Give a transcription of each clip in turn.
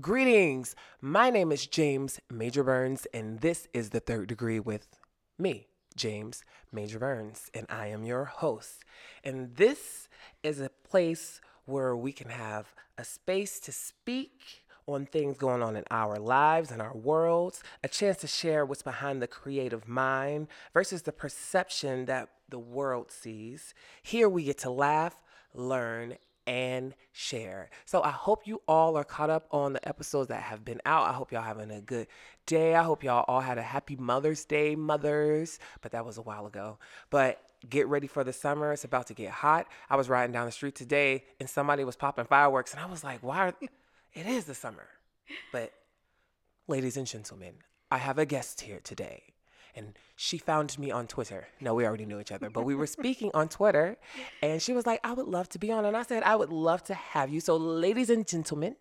Greetings. My name is James Major Burns, and this is the third degree with me, James Major Burns, and I am your host. And this is a place where we can have a space to speak on things going on in our lives and our worlds, a chance to share what's behind the creative mind versus the perception that the world sees. Here we get to laugh, learn, and share. So I hope you all are caught up on the episodes that have been out. I hope y'all having a good day. I hope y'all all had a happy Mother's Day, mothers. But that was a while ago. But get ready for the summer. It's about to get hot. I was riding down the street today and somebody was popping fireworks and I was like, "Why it is the summer." But ladies and gentlemen, I have a guest here today and she found me on Twitter. No, we already knew each other, but we were speaking on Twitter, and she was like, "I would love to be on," and I said, "I would love to have you." So, ladies and gentlemen,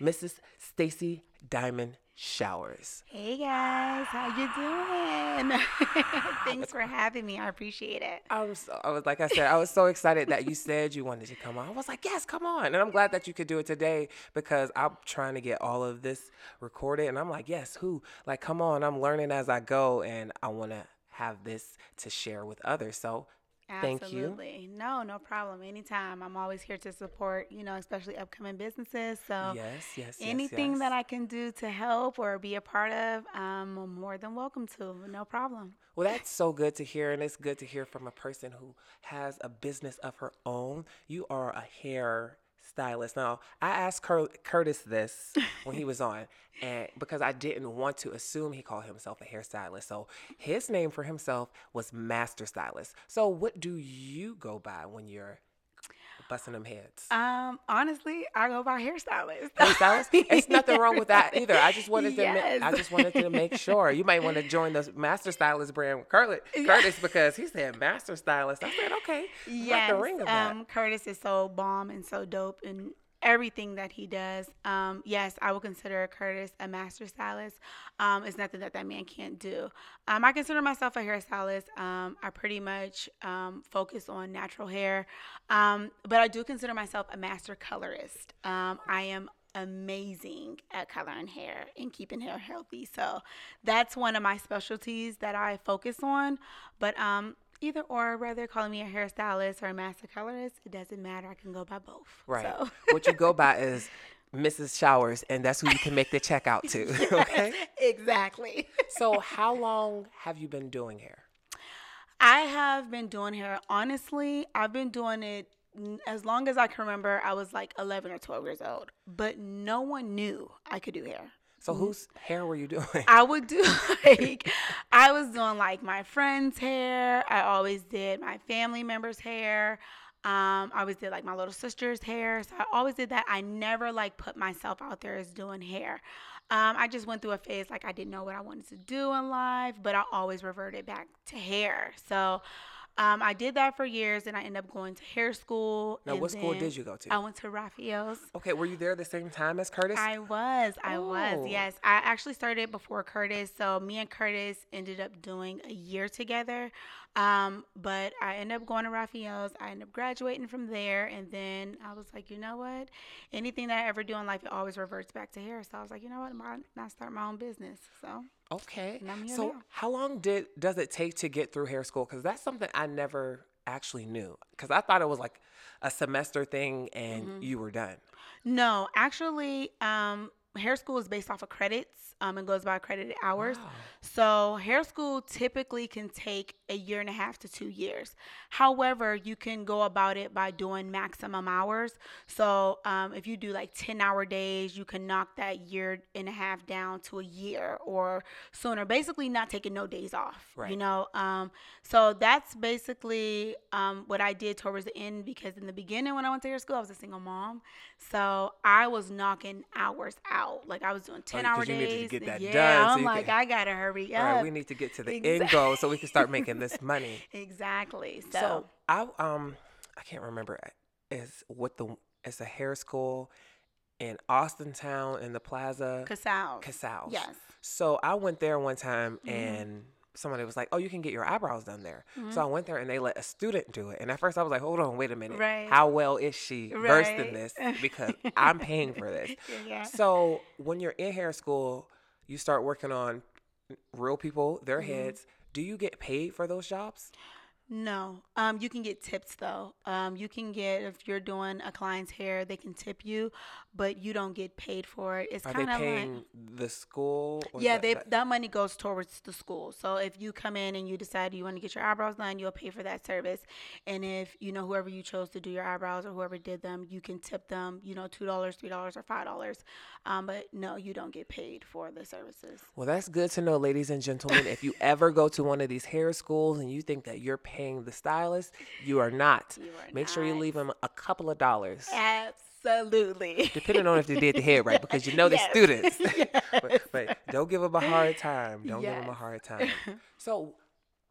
Mrs. Stacy Diamond Showers. Hey guys, how you doing? Thanks for having me. I appreciate it. I was, I was like I said, I was so excited that you said you wanted to come on. I was like, yes, come on, and I'm glad that you could do it today because I'm trying to get all of this recorded, and I'm like, yes, who? Like, come on, I'm learning as I go, and I want to have this to share with others. So Thank you. Absolutely. No, no problem. Anytime. I'm always here to support, you know, especially upcoming businesses. So yes, yes, anything yes. that I can do to help or be a part of, I'm more than welcome to. No problem. Well, that's so good to hear, and it's good to hear from a person who has a business of her own. You are a hair stylist. Now, I asked Cur- Curtis this when he was on, and because I didn't want to assume he called himself a hairstylist. So his name for himself was Master Stylist. So what do you go by when you're busting them heads? Um, honestly, I go by hairstylist. Hairstylist? It's nothing wrong with that either. I just wanted to yes. ma- I just wanted to make sure. You might want to join the Master Stylist brand with Curtis, Curtis because he said Master Stylist. I said, okay. Yes. Um, Curtis is so bomb and so dope and everything that he does. Um, yes, I will consider Curtis a master stylist. Um, it's nothing that that man can't do. Um, I consider myself a hairstylist. Um, I pretty much um, focus on natural hair, um, but I do consider myself a master colorist. Um, I am amazing at coloring hair and keeping hair healthy. So that's one of my specialties that I focus on. But um, either or, whether calling me a hairstylist or a master colorist, it doesn't matter. I can go by both. Right. So. what you go by is Mrs. Showers, and that's who you can make the check out to. okay. exactly. so, how long have you been doing hair? I have been doing hair. Honestly, I've been doing it as long as I can remember. I was like 11 or 12 years old, but no one knew I could do hair. So mm-hmm. whose hair were you doing? I would do like I was doing like my friend's hair. I always did my family members' hair. Um, I always did like my little sister's hair. So I always did that. I never like put myself out there as doing hair. Um, I just went through a phase like I didn't know what I wanted to do in life, but I always reverted back to hair. So um, I did that for years, and I ended up going to hair school. Now, what school did you go to? I went to Raphael's. Okay, were you there the same time as Curtis? I was. I oh. was. Yes, I actually started before Curtis. So me and Curtis ended up doing a year together. Um, but I ended up going to Raphael's. I ended up graduating from there, and then I was like, you know what? Anything that I ever do in life, it always reverts back to hair. So I was like, you know what? I'm not start my own business. So Okay. So now. how long did does it take to get through hair school? Because that's something I never actually knew. Because I thought it was like a semester thing and mm-hmm. you were done. No, actually, um, hair school is based off of credits. Um, it goes by accredited hours. Wow. So hair school typically can take a year and a half to two years. However, you can go about it by doing maximum hours. So um, if you do like 10 hour days, you can knock that year and a half down to a year or sooner. Basically, not taking no days off. Right. You know, um, so that's basically um, what I did towards the end because in the beginning when I went to hair school, I was a single mom. So I was knocking hours out. Like I was doing 10 oh, hour days to get that yeah, done. I'm so like, can, I gotta hurry up. Right, we need to get to the exactly. end goal so we can start making this money. exactly. So, so I um I can't remember is what the it's a hair school in Austintown in the plaza. Casal. Casal. Yes. So I went there one time mm-hmm. and somebody was like, "Oh, you can get your eyebrows done there." Mm-hmm. So I went there and they let a student do it. And at first I was like, "Hold on, wait a minute. Right. How well is she versed in this? Because I'm paying for this." Yeah. So when you're in hair school, you start working on real people, their Mm-hmm. heads. Do you get paid for those jobs? No. Um, you can get tips though. Um, you can get if you're doing a client's hair, they can tip you, but you don't get paid for it. It's Are they kind of paying like the school? or yeah, the- they the- that money goes towards the school. So if you come in and you decide you want to get your eyebrows done, you'll pay for that service. And if you know whoever you chose to do your eyebrows or whoever did them, you can tip them, you know, two dollars, three dollars, or five dollars. Um, but no, you don't get paid for the services. Well, that's good to know, ladies and gentlemen. if you ever go to one of these hair schools and you think that you're paying the stylist, you are not. You are Make sure you leave them a couple of dollars. Absolutely. Depending on if they did the hair right, because you know they're Yes. students. Yes. but, but don't give them a hard time. Don't give them a hard time. So,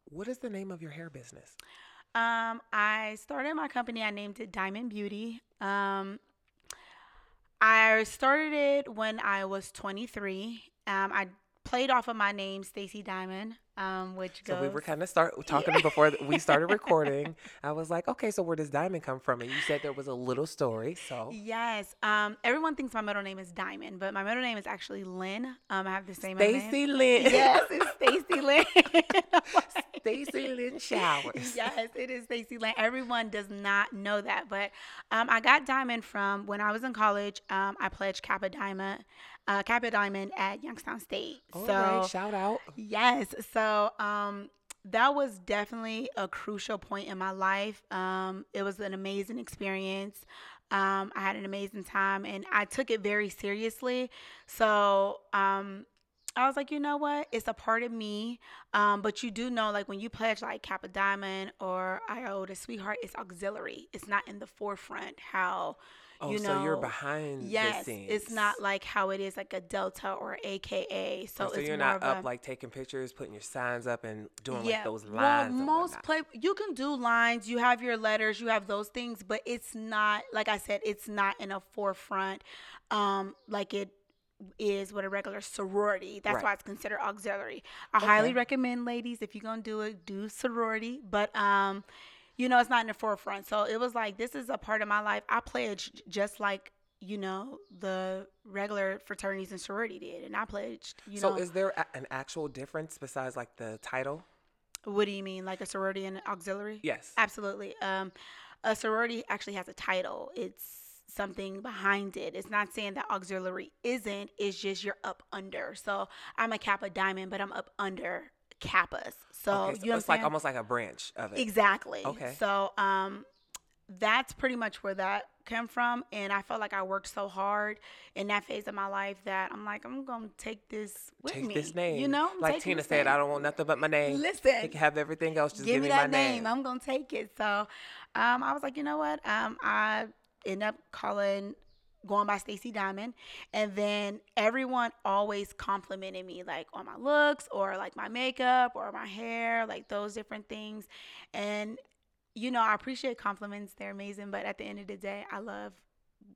what is the name of your hair business? Um, I started my company. I named it Diamond Beauty. Um, I started it when I was 23. Um, I played off of my name, Stacy Diamond, um, which goes. So we were kind of start talking before we started recording. I was like, okay, so where does Diamond come from? And you said there was a little story. So Yes. Um, everyone thinks my middle name is Diamond, but my middle name is actually Lynn. Um, I have the same name. Stacy Lynn. Yes, it's Stacy Lynn. Stacy Lynn Showers. yes, it is Stacy Lynn. Everyone does not know that, but um, I got Diamond from when I was in college. Um, I pledged Kappa Diamond, uh, Kappa Diamond at Youngstown State. All so right, shout out. yes, so um, that was definitely a crucial point in my life. Um, it was an amazing experience. Um, I had an amazing time, and I took it very seriously. So. Um, I was like, you know what? It's a part of me. Um, but you do know, like when you pledge like Kappa Diamond or IOTA Sweetheart, it's auxiliary. It's not in the forefront. How Oh, you so you're behind yes, the scenes. it's not like how it is like a Delta or AKA. So, Oh, so it's you're not up a, like taking pictures, putting your signs up, and doing like those lines. Well, most play you can do lines, you have your letters, you have those things, but it's not like I said, it's not in a forefront um like it is with a regular sorority. That's Right. why it's considered auxiliary. I highly recommend ladies if you're gonna do it, do sorority. But um, you know, it's not in the forefront. So it was like this is a part of my life. I pledged just like you know the regular fraternities and sorority did, and I pledged. You so know, is there a- an actual difference besides like the title? what do you mean, like a sorority and an auxiliary? Yes. Absolutely. Um, a sorority actually has a title. It's something behind it. It's not saying that auxiliary isn't. It's just you're up under. So I'm a Kappa Diamond, but I'm up under Kappas. So, okay, so you know it's like almost like a branch of it. Exactly. Okay. So um that's pretty much where that came from and I felt like I worked so hard in that phase of my life that I'm like I'm going to take this with Take me. this name. You know? Like Tina said, name. I don't want nothing but my name. Listen. You can have everything else. Just give, give, me my that name. I'm gonna take it. So um, I was like, you know what? Um, I end up calling going by Stacy Diamond, and then everyone always complimented me like on my looks or like my makeup or my hair, like those different things. And you know, I appreciate compliments; they're amazing. But at the end of the day, I love.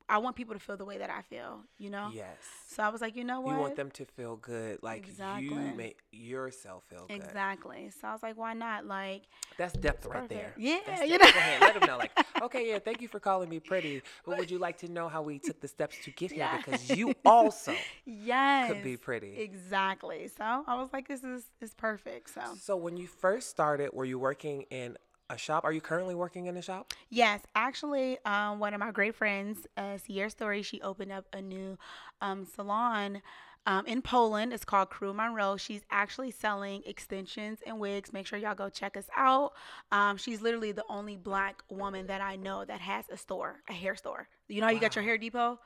I want people to feel the way that I feel, you know. Yes. So I was like, you know what? You want them to feel good, like you Exactly. make yourself feel good. Exactly. So I was like, why not? Like, That's depth right perfect. there. Yeah, That's you depth. know. Go ahead, let them know. Like, okay, yeah, thank you for calling me pretty, but would you like to know how we took the steps to get here? Because you also yes, could be pretty. Exactly. So I was like, this is is perfect. So So when you first started, were you working in a shop? Are you currently working in a shop? yes, actually, um, one of my great friends, uh, Sierra Story, she opened up a new um, salon. Um, in Poland, it's called Crew Monroe. She's actually selling extensions and wigs. Make sure y'all go check us out. Um, she's literally the only black woman that I know that has a store, a hair store. You know how you got your hair depot?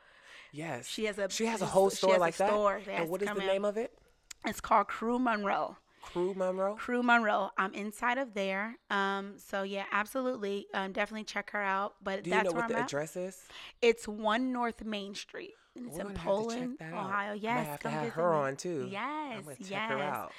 Yes. She has a she has a whole store like that. store and what is the name of it? It's called Crew Monroe. Crew Monroe. Crew Monroe. I'm inside of there. Um, so yeah, absolutely. Um, definitely check her out. But Do you that's know what I'm the at. address is? It's one North Main Street. It's We're in gonna have to check Poland, that out. Ohio. Yes, have to have her me. on too. Yes, I'm yes.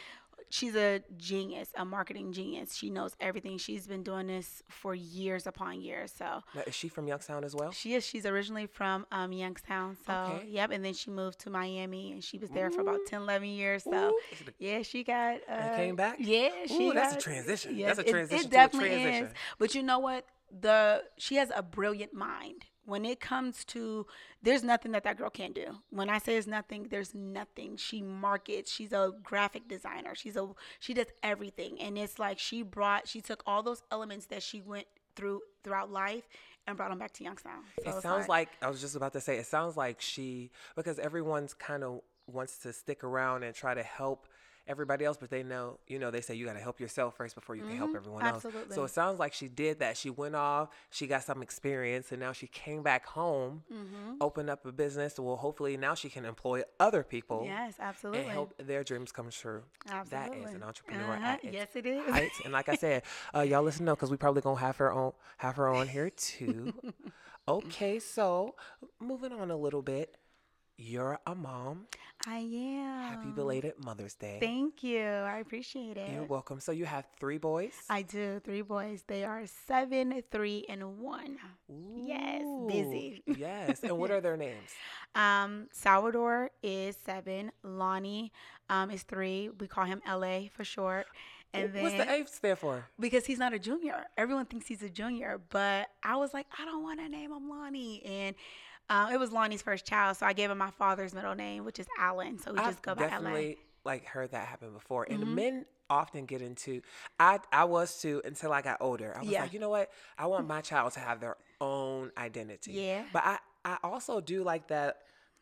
She's a genius, a marketing genius. She knows everything. She's been doing this for years upon years. So Now, is she from Youngstown as well? she is. She's originally from um, Youngstown. So Okay. yep. And then she moved to Miami, and she was there for about 10, 11 years. So Ooh. yeah, she got. Uh, And came back? Yeah, she. Ooh, that's a got- transition. yes, That's a it- transition It, to a definitely transition. is. But you know what? The she has a brilliant mind. When it comes to, there's nothing that that girl can't do. When I say there's nothing, there's nothing. She markets. She's a graphic designer. She's a she does everything, and it's like she brought she took all those elements that she went through throughout life and brought them back to Youngstown. So It sounds like I was just about to say. It sounds like she because everyone's kind of wants to stick around and try to help everybody else, but they know, you know, they say you got to help yourself first before you can help everyone else. So Mm-hmm. it sounds like she did that. She went off, she got some experience, and now she came back home, Mm-hmm. opened up a business. Well, hopefully now she can employ other people. yes, absolutely. And help their dreams come true. Absolutely. That is an entrepreneur Uh-huh. Yes, it is. heights. And like I said, uh, y'all listen up because we probably gonna have her on have her on here too. okay, so moving on a little bit. You're a mom. I am. Happy belated Mother's Day. Thank you. I appreciate it. You're welcome. So you have three boys. I do. Three boys. They are seven, three, and one. Ooh, Yes, busy. Yes. And what are their names? Um, Salvador is seven. Lonnie um, is three. We call him LA for short. And then What's the A stand for? because he's not a junior. Everyone thinks he's a junior, but I was like, I don't want to name him Lonnie. And um, it was Lonnie's first child, so I gave him my father's middle name, which is Allen. So we I've just go by definitely like heard that happen before, and Mm-hmm. men often get into. I I was too until I got older. I was Yeah. like, you know what? I want my child to have their own identity. Yeah. But I I also do like that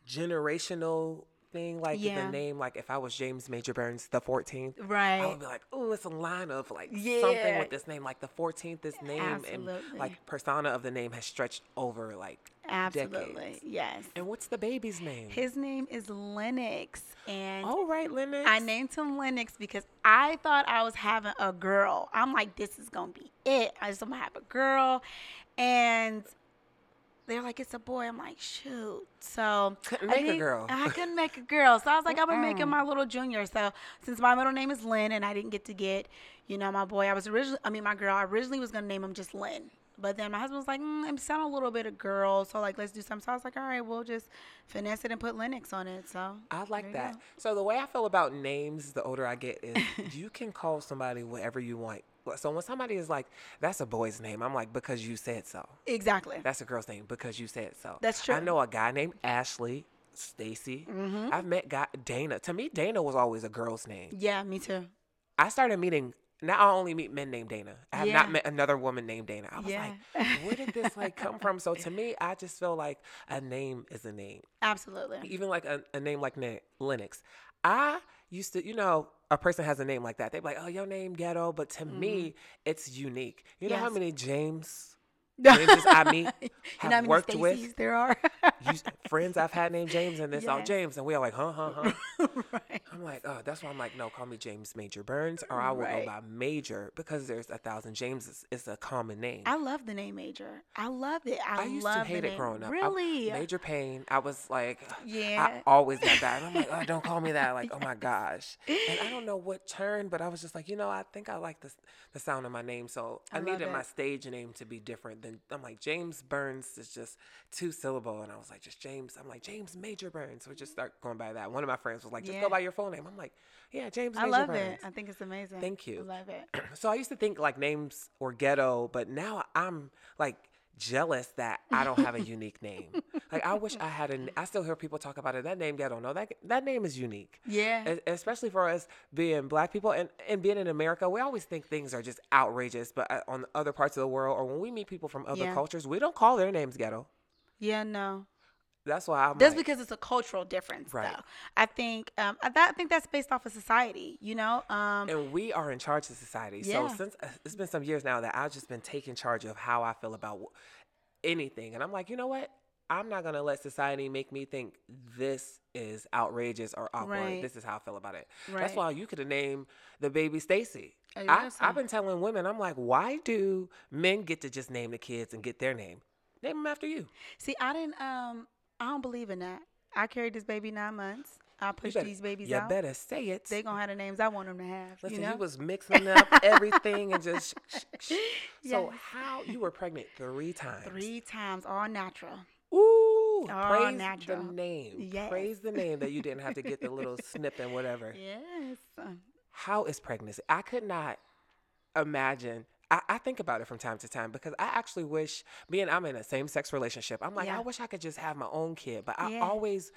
generational thing, like Yeah. the name. Like if I was James Major Burns the 14th. right? I would be like, oh, it's a line of like something with this name, like the 14th, this name, and like persona of the name has stretched over like Absolutely. decades. Yes. And what's the baby's name? His name is Lennox, and All right, Lennox. I named him Lennox because I thought I was having a girl. I'm like, this is gonna be it. I just gonna have a girl, and they're like, it's a boy. I'm like, shoot. So Couldn't I make a girl. I couldn't make a girl. So I was like, I'm gonna make him my little junior. So since my middle name is Lynn, and I didn't get to get, you know, my boy, I was originally, I mean, my girl, I originally was gonna name him just Lynn. But then my husband was like, mm, I'm sound a little bit of girl, so like let's do something. So I was like, all right, we'll just finesse it and put Lennox on it. So I like that. So the way I feel about names, the older I get, is you can call somebody whatever you want. So when somebody is like, "That's a boy's name," I'm like, "Because you said so." Exactly. That's a girl's name because you said so. That's true. Mm-hmm. know a guy named Ashley, Stacy. I've met guy Dana. To me, Dana was always a girl's name. Yeah, me too. I started meeting. Now I only meet men named Dana. I have Yeah. not met another woman named Dana. I was Yeah. like, where did this like come from? So to me, I just feel like a name is a name. Absolutely. even like a, a name like Lennox. I used to, you know, a person has a name like that. They're like, oh, your name ghetto, but to me, it's unique. You know how Mm-hmm. Many James James's I meet you have worked with? there are? You, friends I've had named James, and this all James, and we are like, huh, huh, huh. right. I'm like, oh, that's why I'm like, no, call me James Major Burns, or I will Right. go by Major because there's a thousand Jameses. It's a common name. I love the name Major. I love it. I, I used to hate it growing up. I- Really? Major Pain. I was like, Yeah. I always got that. And I'm like, oh, don't call me that. Like, oh my gosh. And I don't know what turned, but I was just like, you know, I think I like the the sound of my name, so I, I needed it. my stage name to be different than. I'm like James Burns is just two syllable, and I was like, just James. I'm like James Major Burns. So we just start going by that. One of my friends was like, just Yeah. go by your full name. I'm like, yeah, James. I love Burns. it. I think it's amazing. Thank you. I love it. so I used to think like names or ghetto, but now I'm like jealous that I don't have a unique name. Like I wish I had a. I still hear people talk about it. That name ghetto. No, that that name is unique. Yeah. E- Especially for us being black people and, and being in America, we always think things are just outrageous. But uh, on other parts of the world, or when we meet people from other Yeah. cultures, we don't call their names ghetto. Yeah, no. That's why I'm. That's like, because it's a cultural difference, Right. though. I think um, I, that, I think that's based off of society. You know, um, and we are in charge of society. Yeah. So since uh, it's been some years now that I've just been taking charge of how I feel about anything, and I'm like, you know what? I'm not gonna let society make me think this is outrageous or awkward. Right. This is how I feel about it. That's why you could have named the baby Stacy. Oh, I, I've been telling women, I'm like, why do men get to just name the kids and get their name? Name them after you. see, I didn't. Um, I don't believe in that. I carried this baby nine months, I pushed better- these babies You out. You better say it. They gonna have the names I want them to have. Listen, you know? he was mixing up everything and just. So Yes. how you were pregnant three times? three times, all natural. Ooh, All praise natural. the name. Yes. Praise the name that you didn't have to get the little snip and whatever. Yes. How is pregnancy? I could not imagine. I, I think about it from time to time because I actually wish, being I'm in a same sex relationship, I'm like, Yeah. I wish I could just have my own kid. But I Yeah. always,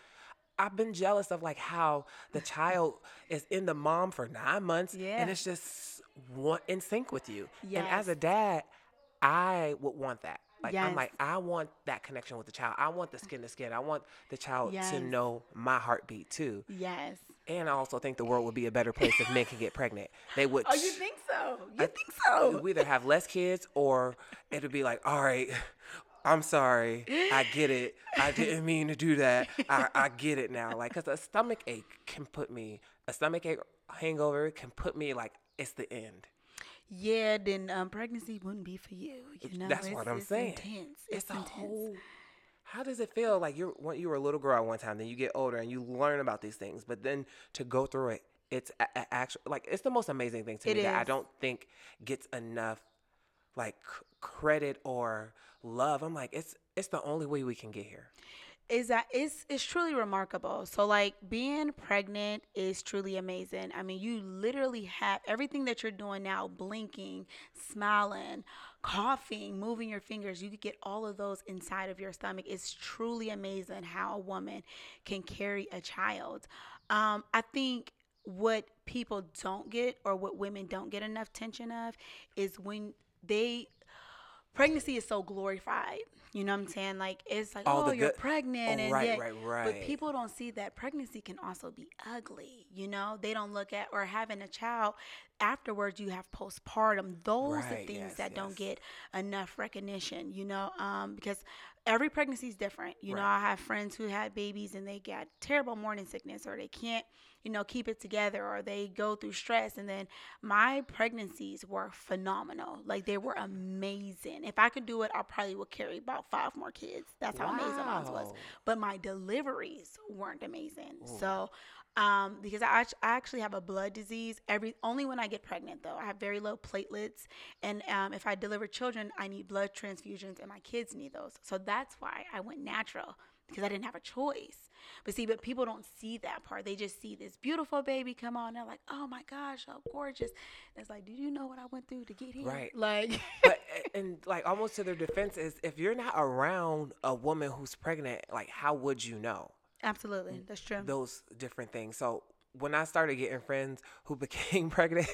I've been jealous of like how the child is in the mom for nine months Yeah. and it's just one, in sync with you. And as a dad, I would want that. Like I'm like I want that connection with the child. I want the skin to skin. I want the child Yes. to know my heartbeat too. Yes. And I also think the world would be a better place if men could get pregnant. They would. Oh, you think so? You I- think so? We either have less kids or it'd be like, all right, I'm sorry. I get it. I didn't mean to do that. I, I get it now. Like, because a stomach ache can put me, a stomach ache hangover can put me like, it's the end. Yeah, then um, pregnancy wouldn't be for you. You know, That's it's, what I'm it's saying. Intense. It's, It's, a intense. whole. How does it feel like you're when you were a little girl at one time, then you get older and you learn about these things, but then to go through it, it's actually like it's the most amazing thing to It me that I don't think gets enough like c- credit or love. I'm like it's it's the only way we can get here. is that it's it's truly remarkable. So like being pregnant is truly amazing. I mean, you literally have everything that you're doing now, blinking, smiling, coughing, moving your fingers. You could get all of those inside of your stomach. It's truly amazing how a woman can carry a child. Um, I think what people don't get or what women don't get enough attention of is when they pregnancy is so glorified. You know what I'm saying? Like it's like, All oh, you're good- pregnant, Oh, and right, yet, right, but people don't see that pregnancy can also be ugly. You know, they don't look at or having a child afterwards. You have postpartum. Those are things yes, that don't get enough recognition. You know, um, because every pregnancy is different. You know, I have friends who had babies and they got terrible morning sickness, or they can't, you know, keep it together, or they go through stress. And then my pregnancies were phenomenal. Like they were amazing. If I could do it, I probably would carry about five more kids. That's how amazing mine was. But my deliveries weren't amazing. So, um, because I, I actually have a blood disease. Every only when I get pregnant though, I have very low platelets, and um, if I deliver children, I need blood transfusions, and my kids need those. So that's why I went natural because I didn't have a choice. But see, but people don't see that part. They just see this beautiful baby come on. They're like, "Oh my gosh, so gorgeous!" And it's like, do you know what I went through to get here?" Right. Like, but and like almost to their defense is if you're not around a woman who's pregnant, like how would you know absolutely, that's true. those different things? So when I started getting friends who became pregnant,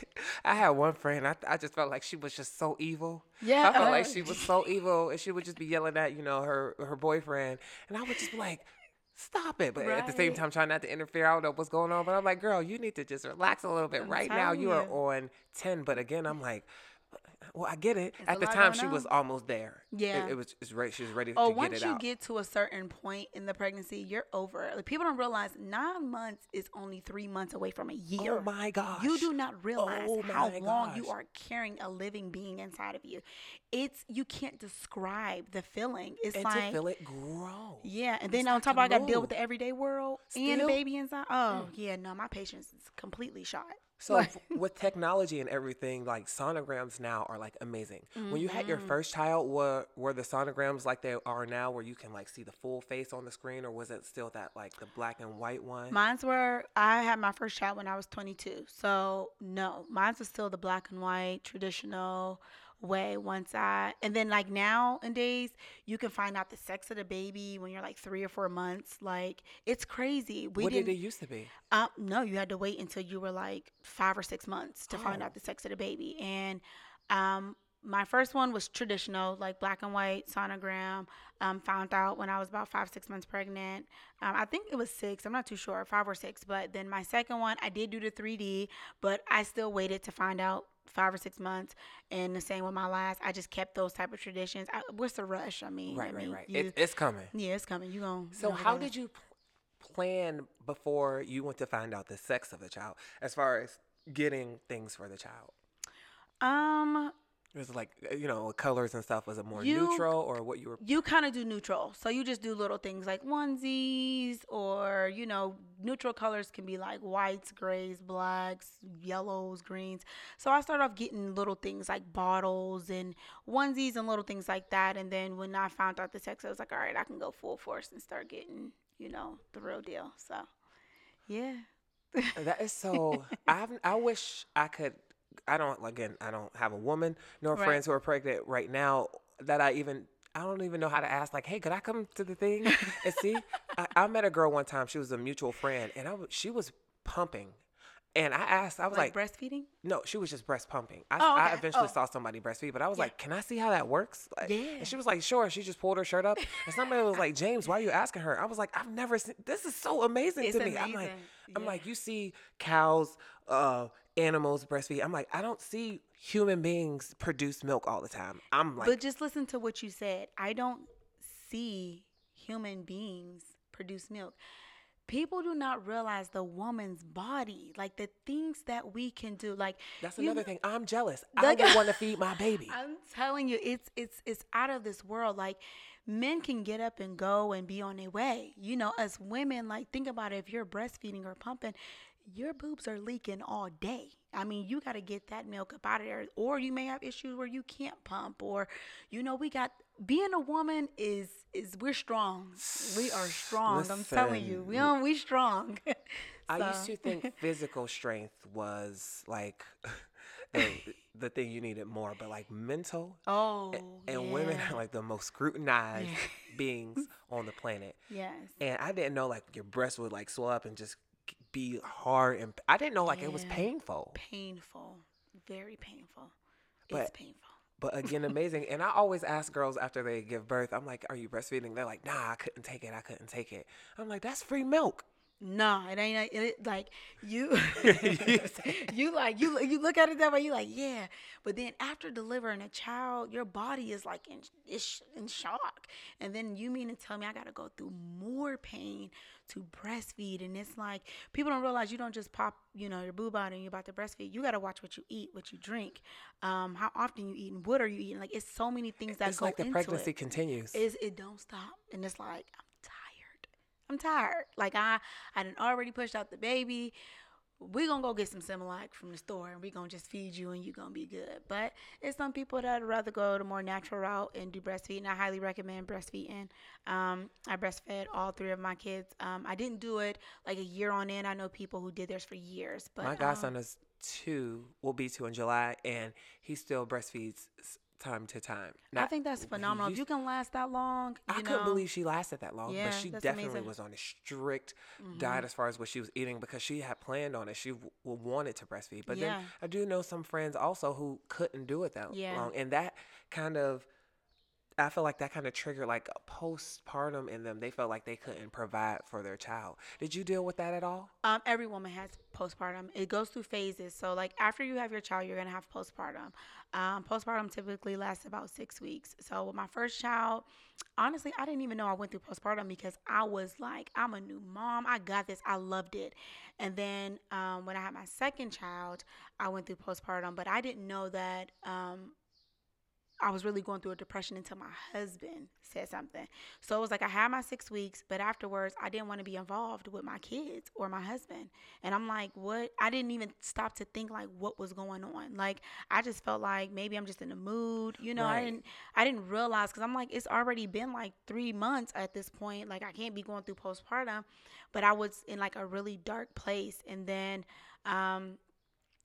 I had one friend. I, I just felt like she was just so evil. Yeah, I felt like uh, she was so evil, and she would just be yelling at you know her her boyfriend, and I would just be like. Stop it. But at the same time, trying not to interfere. I don't know what's going on. But I'm like, girl, you need to just relax a little bit. I'm right now, telling you are on 10. But again, I'm like, well, I get it. A At the time, she was almost there. Yeah. It, was, it's right. She was ready Oh, to get once it you out. get to a certain point in the pregnancy, you're over. Like, people don't realize nine months is only three months away from a year. oh my gosh. You do not realize Oh how long you are carrying a living being inside of you. It's you can't describe the feeling. It's And like to feel it grow. yeah, and and then on top of it, I got to deal with the everyday world and Still? the baby inside. Oh mm. yeah, no, my patience is completely shot. So with technology and everything, like sonograms now are like amazing. When you had your Mm-hmm. first child, were were the sonograms like they are now, where you can like see the full face on the screen, or was it still that like the black and white one? Mine's were I had my first child when I was 22. So no, mine's was still the black and white traditional way. Once I and then like now in days you can find out the sex of the baby when you're like three or four months. Like it's crazy. We what did it used to be? Um, no, you had to wait until you were like five or six months to find Oh. out the sex of the baby. And um, my first one was traditional, like black and white sonogram. Um, found out when I was about five, six months pregnant. Um, I think it was six. I'm not too sure, five or six. But then my second one, I did do the 3D, but I still waited to find out five or six months. And the same with my last. I just kept those type of traditions. I, what's the rush? I mean, Right, I right, mean, right. You, It, it's coming. yeah, it's coming. You going So how did you plan before you went to find out the sex of the child, as far as getting things for the child? Um, Was like uh, you know colors and stuff? Was it more You- neutral or what you were? You kind of do neutral. So you just do little things like onesies or, you know, neutral colors can be like whites, grays, blacks, yellows, greens. So I started off getting little things like bottles and onesies and little things like that. And then when I found out the sex, I was like, all right, I can go full force and start getting, you know, the real deal. So, yeah. That is so. I I wish I could. I don't again. I don't have a woman nor Right. friends who are pregnant right now that I even. I don't even know how to ask. Like, hey, could I come to the thing and see? I, I met a girl one time. She was a mutual friend, and I she was pumping. And I asked, I was Like, like, breastfeeding? no, she was just breast pumping. I, Oh, I eventually Oh. saw somebody breastfeed, but I was Yeah. like, can I see how that works? Like, Yeah. And she was like, sure. She just pulled her shirt up, and somebody was like, James, why are you asking her? I was like, I've never seen. This is so amazing It's to me. I'm like, amazing. I'm like, you see cows, uh, animals breastfeed. I'm like, I don't see human beings produce milk all the time. I'm like, but just listen to what you said. I don't see human beings produce milk. People do not realize the woman's body, like the things that we can do. Like that's another know- thing. I'm jealous. Like- I would want to feed my baby. I'm telling you, it's it's it's out of this world. Like men can get up and go and be on their way. You know, as women, like think about it. If you're breastfeeding or pumping, your boobs are leaking all day. I mean, you got to get that milk up out of there, or you may have issues where you can't pump, or you know, we got being a woman is is we're strong. We are strong. I'm telling you, we on we strong. I used to think physical strength was like the, the thing you needed more, but like mental oh, and women yeah. are like the most scrutinized Yeah. beings on the planet. yes. And I didn't know like your breasts would like swell up and just be hard and I didn't know like it was painful. painful, very painful. it's painful. But again, amazing. And I always ask girls after they give birth, I'm like, "Are you breastfeeding?" They're like, "Nah, I couldn't take it. I couldn't take it." I'm like, "That's free milk." No, it ain't like- it, like you. you like you you look at it that way. You like yeah, but then after delivering a child, your body is like in is in shock, and then you mean to tell me I got to go through more pain to breastfeed? And it's like people don't realize you don't just pop you know your boob out and you're about to breastfeed. You got to watch what you eat, what you drink, um, how often you eat, and what are you eating. Like it's so many things that. It's go like the into pregnancy it. continues. is it don't stop and it's like i'm tired. Like i i done already pushed out the baby. We gonna go get some Similac from the store and we gonna just feed you and you gonna be good. But it's some people that would rather go the more natural route and do breastfeeding. I highly recommend breastfeeding. Um, i breastfed all three of my kids. Um, i didn't do it like a year on end. I know people who did theirs for years but My um, godson is two, will be two in July, and he still breastfeeds time to time. i think that's he phenomenal if you can last that long I you couldn't believe she lasted that long, Yeah, but she definitely amazing. was on a strict Mm-hmm. diet as far as what she was eating because she had planned on it. She w- wanted to breastfeed, but Yeah. then I do know some friends also who couldn't do it that Yeah. long, and that kind of. I feel like that kind of triggered like postpartum in them. They felt like they couldn't provide for their child. Did you deal with that at all? Um, every woman has postpartum. It goes through phases. So, like after you have your child, you're gonna have postpartum. Um, postpartum typically lasts about six weeks. So, with my first child, honestly, I didn't even know I went through postpartum because I was like, I'm a new mom. I got this. I loved it. And then um, when I had my second child, I went through postpartum, but I didn't know that. Um, I was really going through a depression until my husband said something. So it was like I had my six weeks, but afterwards I didn't want to be involved with my kids or my husband. And I'm like, what? I didn't even stop to think like what was going on. Like I just felt like maybe I'm just in a mood. You know, I didn't I didn't realize because I'm like it's already been like three months at this point. Like I can't be going through postpartum, but I was in like a really dark place. And then um,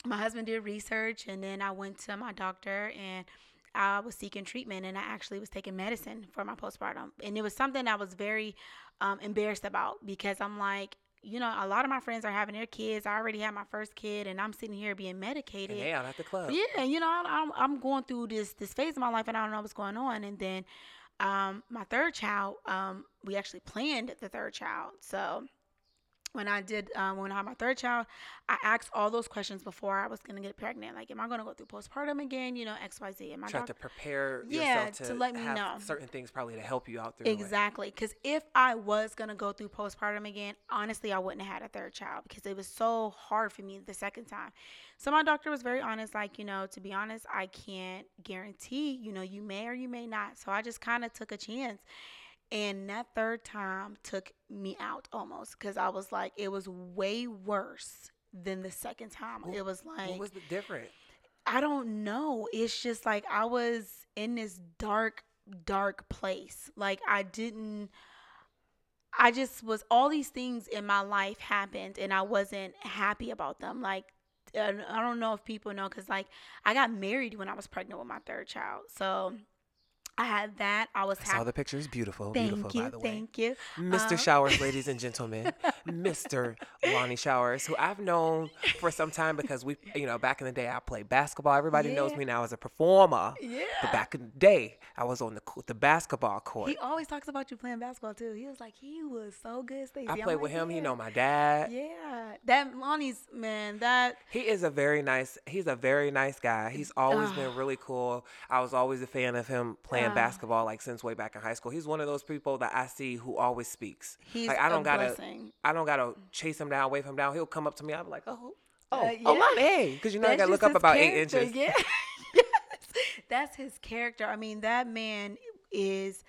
my husband did research, and then I went to my doctor and. I was seeking treatment and I actually was taking medicine for my postpartum. And it was something I was very um, embarrassed about because I'm like, you know, a lot of my friends are having their kids. I already had my first kid and I'm sitting here being medicated. And out at the club. Yeah, you know, I, I'm I'm going through this this phase of my life, and I don't know what's going on. And then, um, my third child, um, we actually planned the third child, so when I did um, when I had my third child, I asked all those questions before I was gonna get pregnant. Like, am I gonna go through postpartum again? You know, X, Y, Z. Am I Try doc- to prepare Yeah, yourself to, to let me have know. certain things probably to help you out through. Exactly. Because if I was going to go through postpartum again, honestly, I wouldn't have had a third child because it was so hard for me the second time. So my doctor was very honest, like, you know, to be honest, I can't guarantee, you know, you may or you may not. So I just kind of took a chance. And that third time took me out almost because I was like, it was way worse than the second time. What- it was like, What was the different? I don't know. It's just like I was in this dark, dark place. Like I didn't. I just was all these things in my life happened, and I wasn't happy about them. Like I don't know if people know, cause like I got married when I was pregnant with my third child, so I had that. I was I saw the pictures. Beautiful. Thank beautiful, you, by the way. thank you. Mr. Um, Showers, ladies and gentlemen, Mr. Lonnie Showers, who I've known for some time because we, you know, back in the day I played basketball. Everybody knows me now as a performer. Yeah. But back in the day, I was on the the basketball court. He always talks about you playing basketball too. He was like, he was so good, Stacey. I played like, with him. He "Yeah." know my dad. Yeah, that Lonnie's man. That He is a very nice. He's a very nice guy. He's always been really cool. I was always a fan of him playing Ah. basketball, like since way back in high school. He's one of those people that I see who always speaks. he's like I don't gotta, blessing. I don't gotta chase him down, wave him down. He'll come up to me. I'm like, oh, oh, Uh, oh, yeah. Lonnie, hey, because you know I gotta look up about eight inches. Yeah, yes, that's his character. I mean, that man is.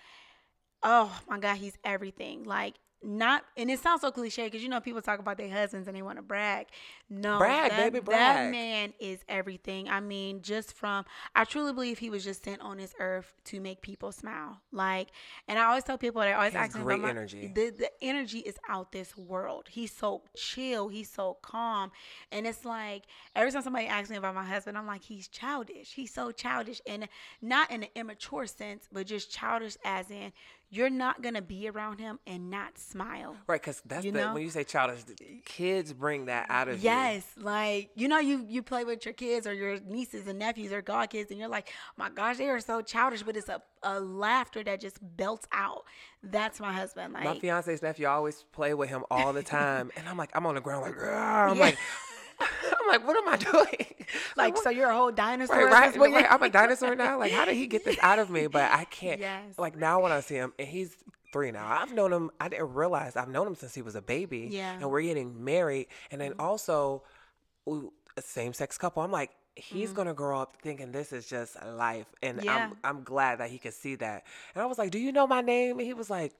Oh my God, he's everything. Like not, and it sounds so cliche because you know people talk about their husbands and they want to brag. No, Brag, that, baby, That man is everything. I mean, just from I truly believe he was just sent on this earth to make people smile. Like, and I always tell people that always ask great about my- energy. The the energy is out this world. He's so chill. He's so calm, and it's like every time somebody asks me about my husband, I'm like, he's childish. He's so childish, and not in an immature sense, but just childish as in you're not gonna be around him and not smile. Right, because that's You the know? when you say childish, kids bring that out of you. Yes, like you know, you you play with your kids or your nieces and nephews or godkids, and you're like, oh my gosh, they are so childish, but it's a, a laughter that just belts out. That's my husband. Like, My fiance's nephew I always play with him all the time, and I'm like, I'm on the ground like, "Grr." I'm Yeah. like, like, what am I doing? like so you're a whole dinosaur. Right, right, right. I'm a dinosaur now. Like, how did he get this out of me? But I can't. Yes. Like now, when I see him, and he's three now. I've known him. I didn't realize I've known him since he was a baby. Yeah. Mm-hmm. And we're getting married, and then also, we, a same-sex couple. I'm like. He's gonna grow up thinking this is just life, and Mm-hmm. Yeah. I'm I'm glad that he could see that. And I was like, "Do you know my name?" And he was like,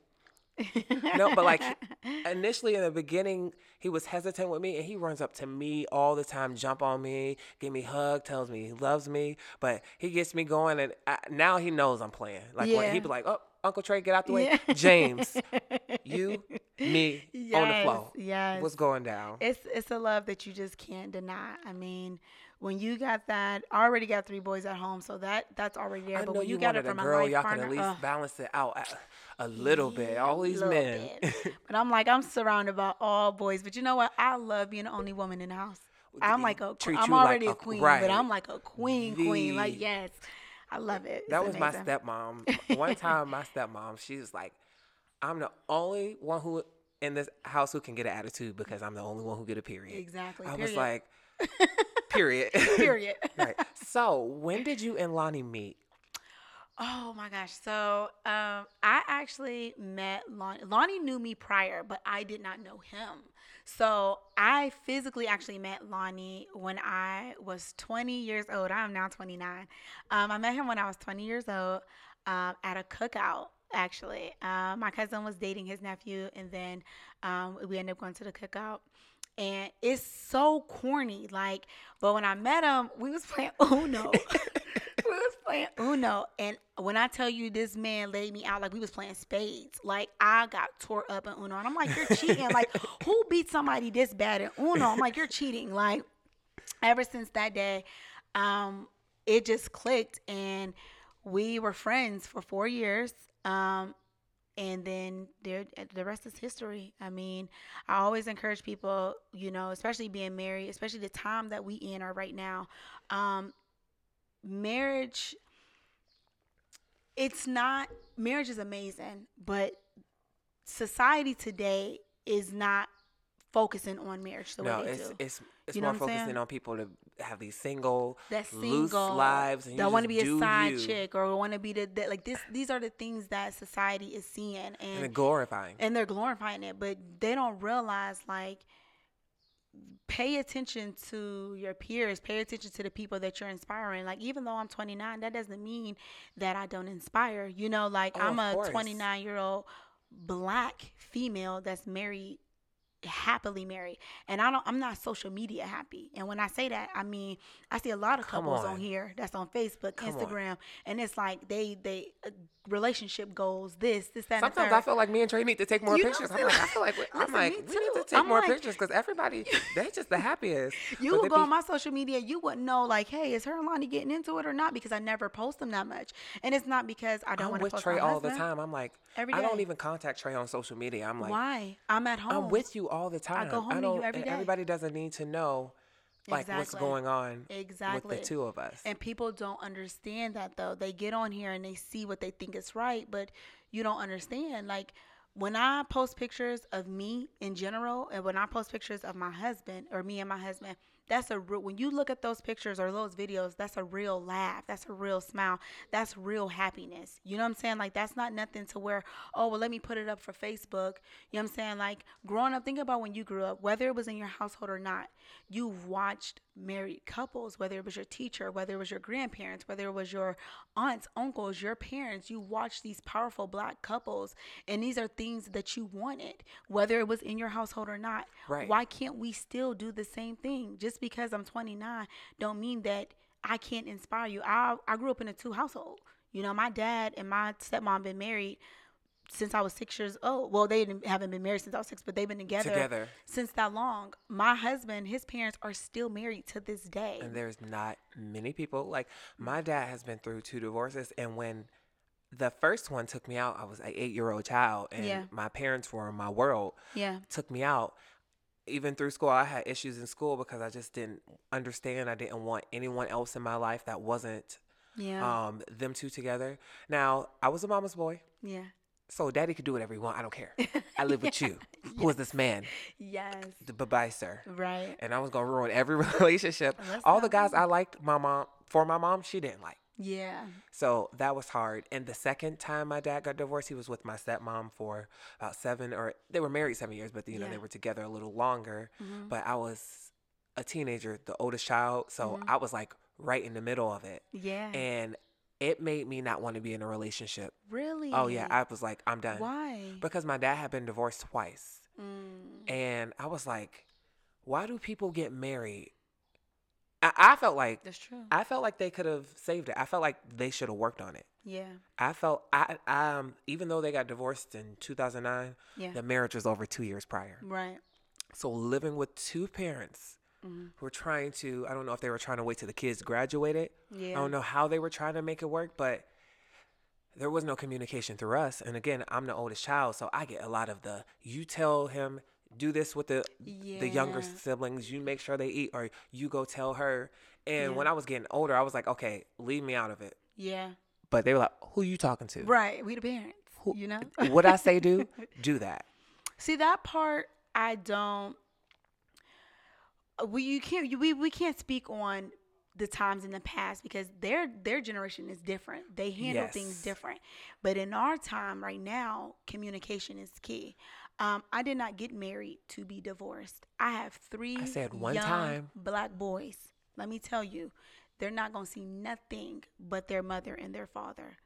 no, but like initially in the beginning, he was hesitant with me, and he runs up to me all the time, jump on me, give me a hug, tells me he loves me. But he gets me going, and I, now he knows I'm playing. Like when Yeah. he be like, "Oh, Uncle Trey, get out the way." Yeah. James, you, me, on the Yes, floor. yes. what's going down? it's it's a love that you just can't deny. I mean, when you got that, I already got three boys at home, so that that's already there. I but when you, you, got it from a girl, y'all partner, can at least ugh, balance it out a, a little bit. All these men. but I'm like, I'm surrounded by all boys. But you know what? I love being the only woman in the house. I'm like a, I'm you like already a- a queen, right. but I'm like a queen, queen. Like yes, I love it. That It's was my stepmom. One time, my stepmom, she was like, "I'm the only one who in this house who can get an attitude because I'm the only one who get a period." Exactly. I was like, "Period." period. right. So, when did you and Lonnie meet? Oh my gosh. So um, I actually met Lonnie. Lonnie knew me prior, but I did not know him. So I physically actually met Lonnie when I was 20 years old. I am now 29. Um, I met him when I was 20 years old um, at a cookout. Actually, um, my cousin was dating his nephew, and then um, we ended up going to the cookout. And it's so corny, like. But when I met him, we was playing Uno. we was playing Uno, and when I tell you this man laid me out like we was playing spades, like I got tore up in Uno, and I'm like, you're cheating. like, who beat somebody this bad in Uno? I'm like, you're cheating. Like, ever since that day, um, it just clicked, and we were friends for four years. Um, and then there, the rest is history. I mean, I always encourage people, you know, especially being married, especially the time that we in are right now. Um, marriage, it's not marriage is amazing, but society today is not focusing on marriage the no, way they it's do. it's it's You know more focusing saying? on people to have these single, that loose lives, and that want to be a side you, chick or want to be the, the like this. These are the things that society is seeing, and and it's glorifying. and they're glorifying it, but they don't realize like pay attention to your peers, pay attention to the people that you're inspiring. Like even though I'm 29, that doesn't mean that I don't inspire. You know, like Oh, I'm a course. 29 year old black female that's married happily married and i don't i'm not social media happy and when i say that i mean i see a lot of couples on. on. here that's on facebook Come on. instagram and it's like they they uh, relationship goals this this that Sometimes. I feel like me and Trey need to take more You pictures. I'm like, i feel like we, i'm like, we need to take I'm more like- pictures because everybody they're just the happiest. You would go be- on my social media, you wouldn't know like, hey, is her and Lonnie getting into it or not? Because I never post them that much, and it's not because I don't want to with Trey all the time. I'm like, Every I don't even contact Trey on social media. I'm like, Why? I'm at home. I'm with you all the time. I go home to you don't, every day. Everybody doesn't need to know like what's going on Exactly. with the two of us. And people don't understand that though. They get on here and they see what they think is right, but you don't understand. Like when I post pictures of me in general, and when I post pictures of my husband or me and my husband, that's a real. When you look at those pictures or those videos, that's a real laugh. That's a real smile. That's real happiness. You know what I'm saying? Like that's not nothing to where, oh well, let me put it up for Facebook. You know what I'm saying? Like growing up, think about when you grew up, whether it was in your household or not. You've watched married couples, whether it was your teacher, whether it was your grandparents, whether it was your aunts, uncles, your parents. You watched these powerful black couples, and these are things that you wanted, whether it was in your household or not. Right. Why can't we still do the same thing? Just because I'm 29 don't mean that I can't inspire you. I I grew up in a two household. You know, my dad and my stepmom been married since I was six years old. Well, they didn't, haven't been married since I was six, but they've been together, Together. since that long. My husband, his parents are still married to this day. and there's not many people like my dad has been through two divorces and when the first one took me out i was an eight year old child and Yeah. my parents were in my world yeah, took me out even through school i had issues in school because i just didn't understand i didn't want anyone else in my life that wasn't yeah, um them two together now i was a mama's boy yeah. So daddy could do whatever he want i don't care i live with you who is this man Yes, bye bye sir right. and i was gonna ruin every relationship That's all the guys i liked my mom for my mom she didn't like Yeah, so that was hard. And the second time my dad got divorced, he was with my stepmom for about seven or they were married seven years, but you know, Yeah. they were together a little longer. Mhm. But I was a teenager, the oldest child. So Mhm. I was like right in the middle of it. yeah. And it made me not want to be in a relationship. really? Oh, yeah. I was like, I'm done. Why? Because my dad had been divorced twice. Mm, And I was like, why do people get married? I, I felt like. that's true. I felt like they could have saved it. I felt like they should have worked on it. yeah, I felt I um even though they got divorced in 2009, yeah. the marriage was over 2 years prior. right. So living with two parents Mhm. who were trying to I don't know if they were trying to wait till the kids graduated. Yeah. I don't know how they were trying to make it work, but there was no communication through us. And again, I'm the oldest child, so I get a lot of the you tell him do this with the the younger siblings, you make sure they eat or you go tell her. And Yeah. when I was getting older, I was like, okay, leave me out of it. Yeah. But they were like, who you talking to? Right. We the parents. Who- you know. what I say do, do that. See that part I don't we you can't we we can't speak on the times in the past because their their generation is different. They handle things different. But in our time right now, communication is key. Um, I did not get married to be divorced. I have three I said one time. black boys. Let me tell you, they're not gonna see nothing but their mother and their father.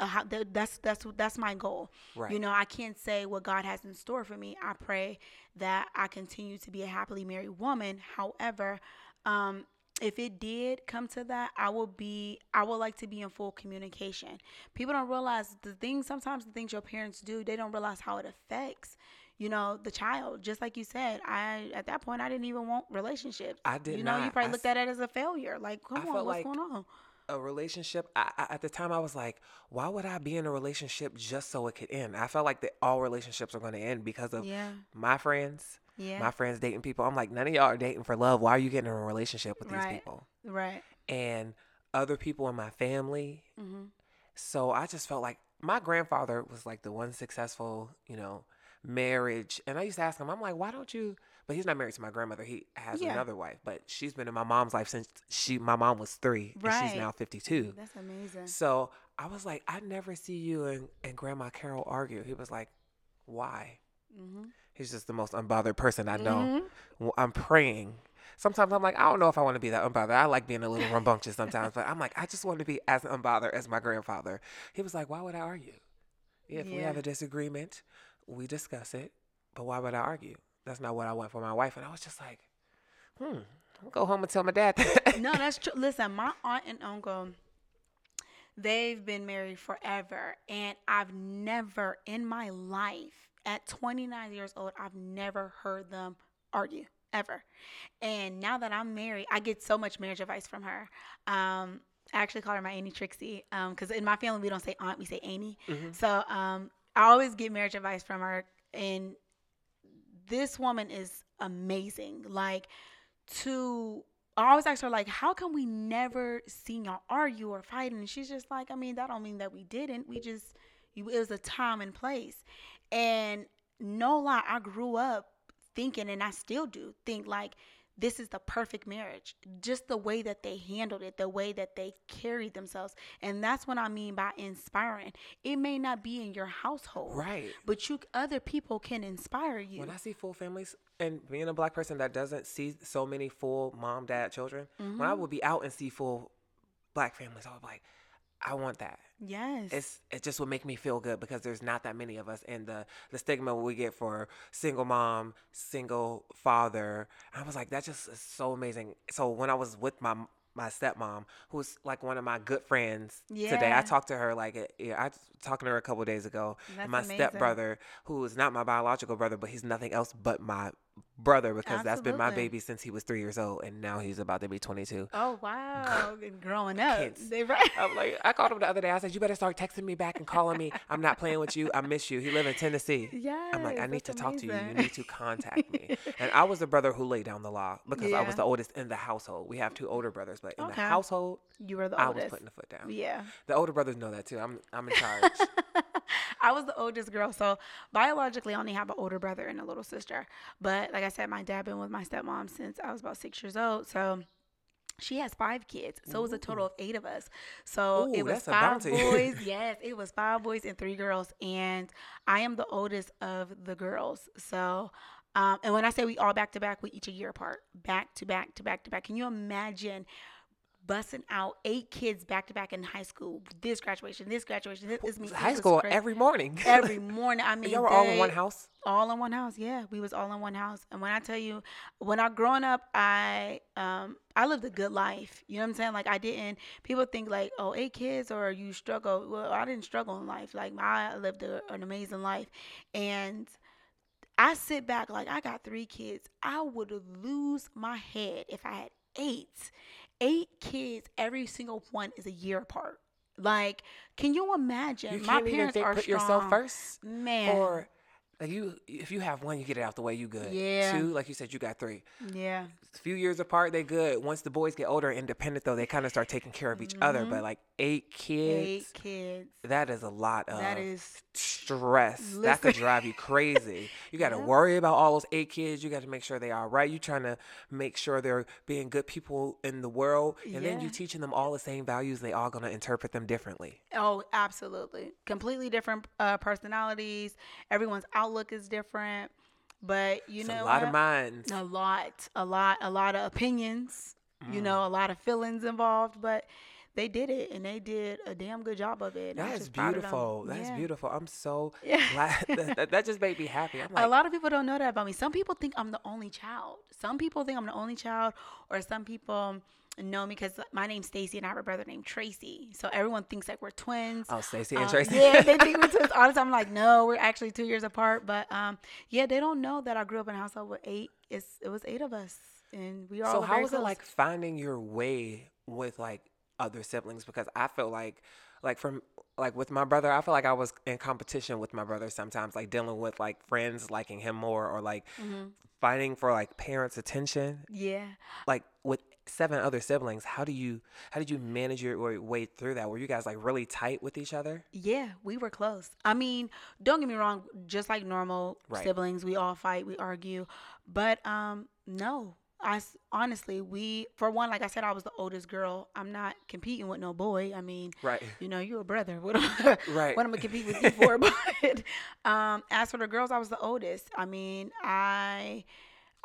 Uh, how, that- that's that's that's my goal. Right. You know, I can't say what God has in store for me. I pray that I continue to be a happily married woman. However, um, if it did come to that, I will be I would like to be in full communication. People don't realize the things sometimes the things your parents do, they don't realize how it affects, you know, the child. Just like you said, I at that point I didn't even want relationships. I did You know, you probably I looked at it as a failure. Like, come I on, what's like- going on? A relationship. I, I, at the time, I was like, why would I be in a relationship just so it could end? I felt like that all relationships are going to end because of Yeah. my friends. Yeah. My friends dating people. I'm like, none of y'all are dating for love. Why are you getting in a relationship with these people? right. And other people in my family. Mhm. So I just felt like my grandfather was like the one successful, you know, marriage. And I used to ask him, I'm like, why don't you but he's not married to my grandmother. He has Yeah. another wife, but she's been in my mom's life since she my mom was three, and Right. she's now fifty two. That's amazing. So I was like, I never see you and, and Grandma Carol argue. He was like, Why? Mm-hmm. He's just the most unbothered person I know. Mhm. I'm praying. Sometimes I'm like, I don't know if I want to be that unbothered. I like being a little rambunctious sometimes, but I'm like, I just want to be as unbothered as my grandfather. He was like, Why would I argue? If we have a disagreement, we discuss it, but why would I argue? That's not what I want for my wife. And I was just like, hmm, I'll go home and tell my dad that. no, that's true. Listen, my aunt and uncle, they've been married forever. And I've never in my life, at 29 years old, I've never heard them argue ever. And now that I'm married, I get so much marriage advice from her. Um, I actually call her my Auntie Trixie because in my family we don't say aunt, we say Auntie. Mhm. So um, I always get marriage advice from her, and this woman is amazing. Like to I always ask her like, how come we never seen y'all argue or fight? And she's just like, I mean, that don't mean that we didn't. We just it was a time and place. And no lie, I grew up thinking, and I still do think like this is the perfect marriage. Just the way that they handled it, the way that they carried themselves. And that's what I mean by inspiring. It may not be in your household, right. but you other people can inspire you. When I see full families and being a black person that doesn't see so many full mom, dad, children, when I Mm-hmm. would be out and see full black families, I was like, I want that. Yes. It's it just would make me feel good because there's not that many of us, and the the stigma we get for single mom, single father. I was like, that just is so amazing. So when I was with my my stepmom, who's like one of my good friends today, I talked to her like uh, yeah, I was talking to her a couple of days ago. That's and my amazing. stepbrother, who is not my biological brother, but he's nothing else but my brother because that's been my baby since he was three years old, and now he's about to be 22. Oh wow! Growing up, Kids. they right. I'm like, I called him the other day. I said, "You better start texting me back and calling me. I'm not playing with you. I miss you. He live in Tennessee. Yeah, I'm like, I need to that's talk to you. You need to contact me." And I was the brother who laid down the law because I was the oldest in the household. We have two older brothers, but in the household, You were the oldest. I was putting the foot down. yeah, The older brothers know that too. I'm I'm in charge. I was the oldest girl, so biologically, I only have an older brother and a little sister. But like I said, my dad been with my stepmom since I was about six years old, so. She has five kids, so it was a total of eight of us. So Ooh, it was five boys. Yes, it was five boys and three girls, and I am the oldest of the girls. So, um, and when I say we all back to back, we each a year apart, back to back to back to back. Can you imagine busting out eight kids back to back in high school? This graduation, this graduation, this, this me. High school every morning. every morning. I mean, Y'all were all in one house. all in one house yeah we was all in one house and when i tell you when i growing up i um i lived a good life you know what i'm saying like i didn't people think like oh eight kids or you struggle well i didn't struggle in life like i lived a, an amazing life and i sit back like i got three kids i would lose my head if i had eight eight kids every single one is a year apart like can you imagine You my parents think, are put strong. yourself first. man Or like you, if you have one, you get it out the way. You good. Yeah. Two, like you said, you got three. yeah A few years apart, they good. Once the boys get older, and independent though, they kind of start taking care of each other. But like eight kids, eight kids. that is a lot of That is stress. That could drive you crazy. You got to Yeah. worry about all those eight kids. You got to make sure they are right. You trying to make sure they're being good people in the world, and then you teaching them all the same values. They all gonna interpret them differently. oh, absolutely, completely different uh, personalities. Everyone's outlook is different, but you it's know a lot what? of minds. a lot, a lot, a lot of opinions. You Mm. know, a lot of feelings involved, but they did it, and they did a damn good job of it. That is just proud of them. beautiful. That's Yeah. beautiful. I'm so Yeah. glad. that, that- that just made me happy. I'm like, a lot of people don't know that about me. Some people think I'm the only child. Some people think I'm the only child, or some people know me because my name's Stacy and I have a brother named Tracy. So everyone thinks like we're twins. oh, Stacey and Um, Tracy. yeah, they think we're twins. Honestly, I'm like, no, we're actually two years apart. But um, yeah, they don't know that I grew up in a household with eight. It's it was eight of us, and we are so how was it like finding your way with like other siblings? Because I feel like, like from like with my brother, I feel like I was in competition with my brother sometimes, like dealing with like friends liking him more or like Mm-hmm. fighting for like parents' attention. Yeah. Like with seven other siblings, how do you how did you manage your way- through that? Were you guys like really tight with each other? Yeah, we were close. I mean, don't get me wrong, just like normal Right. siblings, we all fight, we argue. But um no. i honestly, we for one, like I said, I was the oldest girl. I'm not competing with no boy. I mean, Right. you know, you're a brother. What am I, Right. what am I compete with you for? But um, as for the girls, I was the oldest. I mean, I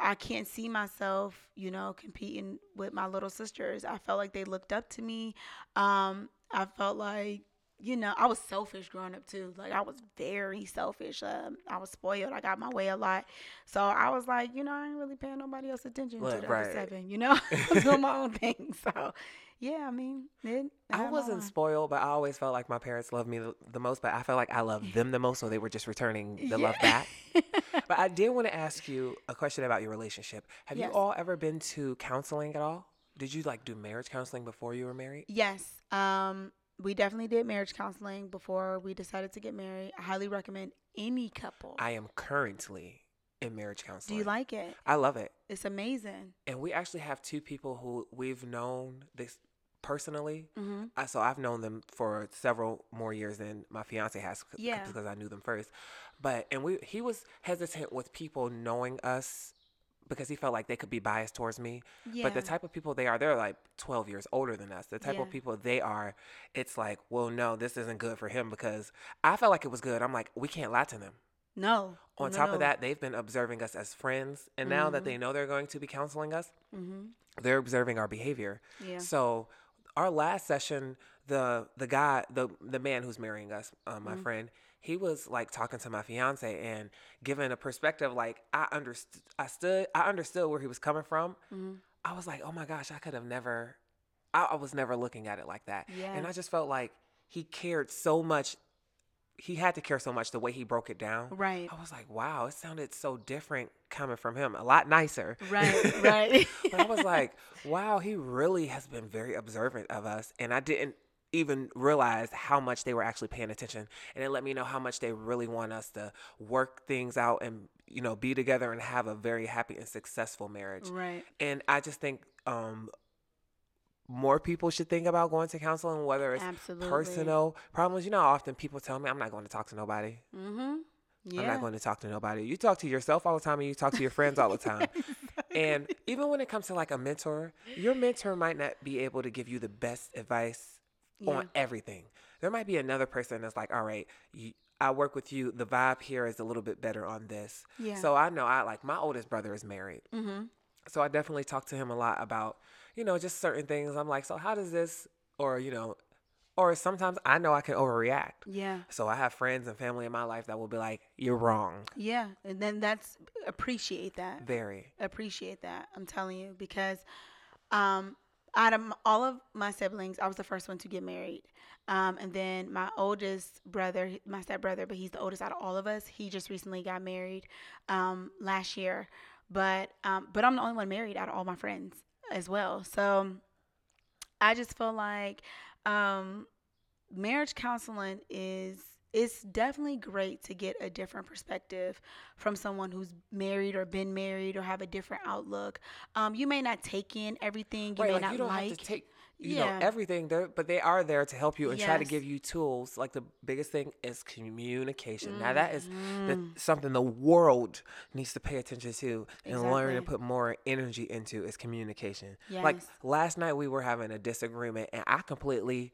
I can't see myself, you know, competing with my little sisters. I felt like they looked up to me. Um, I felt like, you know, I was selfish growing up too. Like I was very selfish. Um, I was spoiled. I got my way a lot. So I was like, you know, I ain't really paying nobody else attention to the right. seven. You know, I'm doing my own thing. So yeah, I mean, it, I wasn't spoiled, but I always felt like my parents loved me the, the most. But I felt like I loved them the most, so they were just returning the love back. But I did want to ask you a question about your relationship. Have Yes. you all ever been to counseling at all? Did you like do marriage counseling before you were married? Yes. Um, we definitely did marriage counseling before we decided to get married. I highly recommend any couple. I am currently in marriage counseling. Do you like it? I love it. It's amazing. And we actually have two people who we've known this personally. hmm I, so I've known them for several more years than my fiance has Yeah. because I knew them first. But and we he was hesitant with people knowing us because he felt like they could be biased towards me. Yeah. But the type of people they are, they're like 12 years older than us. The type Yeah. of people they are, it's like, well, no, this isn't good for him because I felt like it was good. I'm like, we can't lie to them. no. On no, top no. of that, they've been observing us as friends. And now that Mhm. they know they're going to be counseling us, hmm they're observing our behavior. Yeah. So our last session, the the guy, the the man who's marrying us, uh, my Mhm. friend, he was like talking to my fiance and giving a perspective like I understood, I stood, I understood where he was coming from. hmm I was like, oh my gosh, I could have never, I, I was never looking at it like that, Yeah. and I just felt like he cared so much. He had to care so much the way he broke it down. Right. I was like, wow, it sounded so different coming from him, a lot nicer. Right. Right. but I was like, wow, he really has been very observant of us. And I didn't even realize how much they were actually paying attention. And it let me know how much they really want us to work things out and, you know, be together and have a very happy and successful marriage. right. And I just think um, more people should think about going to counseling, whether it's Absolutely. personal problems. You know, often people tell me, I'm not going to talk to nobody. Mm-hmm. Yeah. I'm not going to talk to nobody. You talk to yourself all the time and you talk to your friends all the time. And even when it comes to like a mentor, your mentor might not be able to give you the best advice yeah. on everything. There might be another person that's like, all right, you, I work with you. The vibe here is a little bit better on this. Yeah. So I know I like my oldest brother is married. Mm-hmm. So I definitely talk to him a lot about, you know, just certain things. I'm like, so how does this, or, you know, or sometimes I know I can overreact. Yeah. So I have friends and family in my life that will be like, you're wrong. Yeah. And then that's appreciate that. Very. appreciate that. I'm telling you because um out of all of my siblings, I was the first one to get married. Um, and then my oldest brother, my stepbrother, but he's the oldest out of all of us. He just recently got married um, last year. But um, but I'm the only one married out of all my friends as well. So I just feel like um, marriage counseling is it's definitely great to get a different perspective from someone who's married or been married or have a different outlook. Um, you may not take in everything you right, may like not you don't like. have to take you Yeah. know everything there but they are there to help you and try to give you tools. Like the biggest thing is communication. Now that is the, Mhm. something the world needs to pay attention to and learn and Exactly. put more energy into is communication. Like last night we were having a disagreement and i completely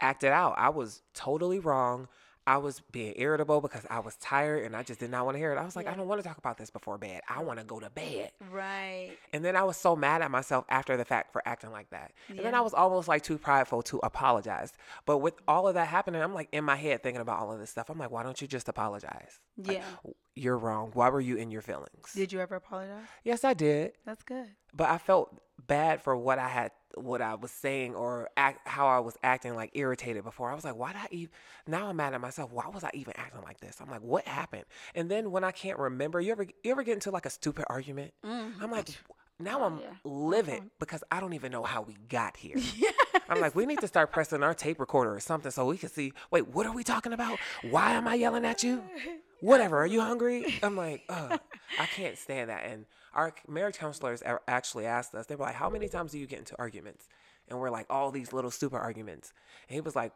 acted out. I was totally wrong I was being irritable because I was tired and I just did not want to hear it. I was like, I don't want to talk about this before bed. I want to go to bed. Right. And then I was so mad at myself after the fact for acting like that. And then I was almost like too prideful to apologize. But with all of that happening, I'm like in my head thinking about all of this stuff. I'm like, why don't you just apologize? Like, Yeah. You're wrong. Why were you in your feelings? Did you ever apologize? yes, I did. That's good. But I felt bad for what I had, what I was saying or act, how I was acting like irritated before. I was like, why did I even, now I'm mad at myself. Why was I even acting like this? I'm like, what happened? And then when I can't remember, you ever, you ever get into like a stupid argument? Mm. I'm like, now Oh, I'm yeah. livid because I don't even know how we got here. I'm like, we need to start pressing our tape recorder or something so we can see. Wait, what are we talking about? Why am I yelling at you? whatever. Are you hungry? I'm like, Ugh, I can't stand that. And our marriage counselors actually asked us, they were like, how many times do you get into arguments? And we're like, all these little stupid arguments. And he was like,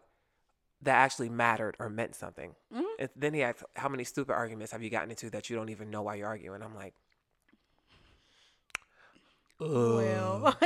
that actually mattered or meant something. Mm-hmm. And then he asked, how many stupid arguments have you gotten into that you don't even know why you're arguing? And I'm like, Well,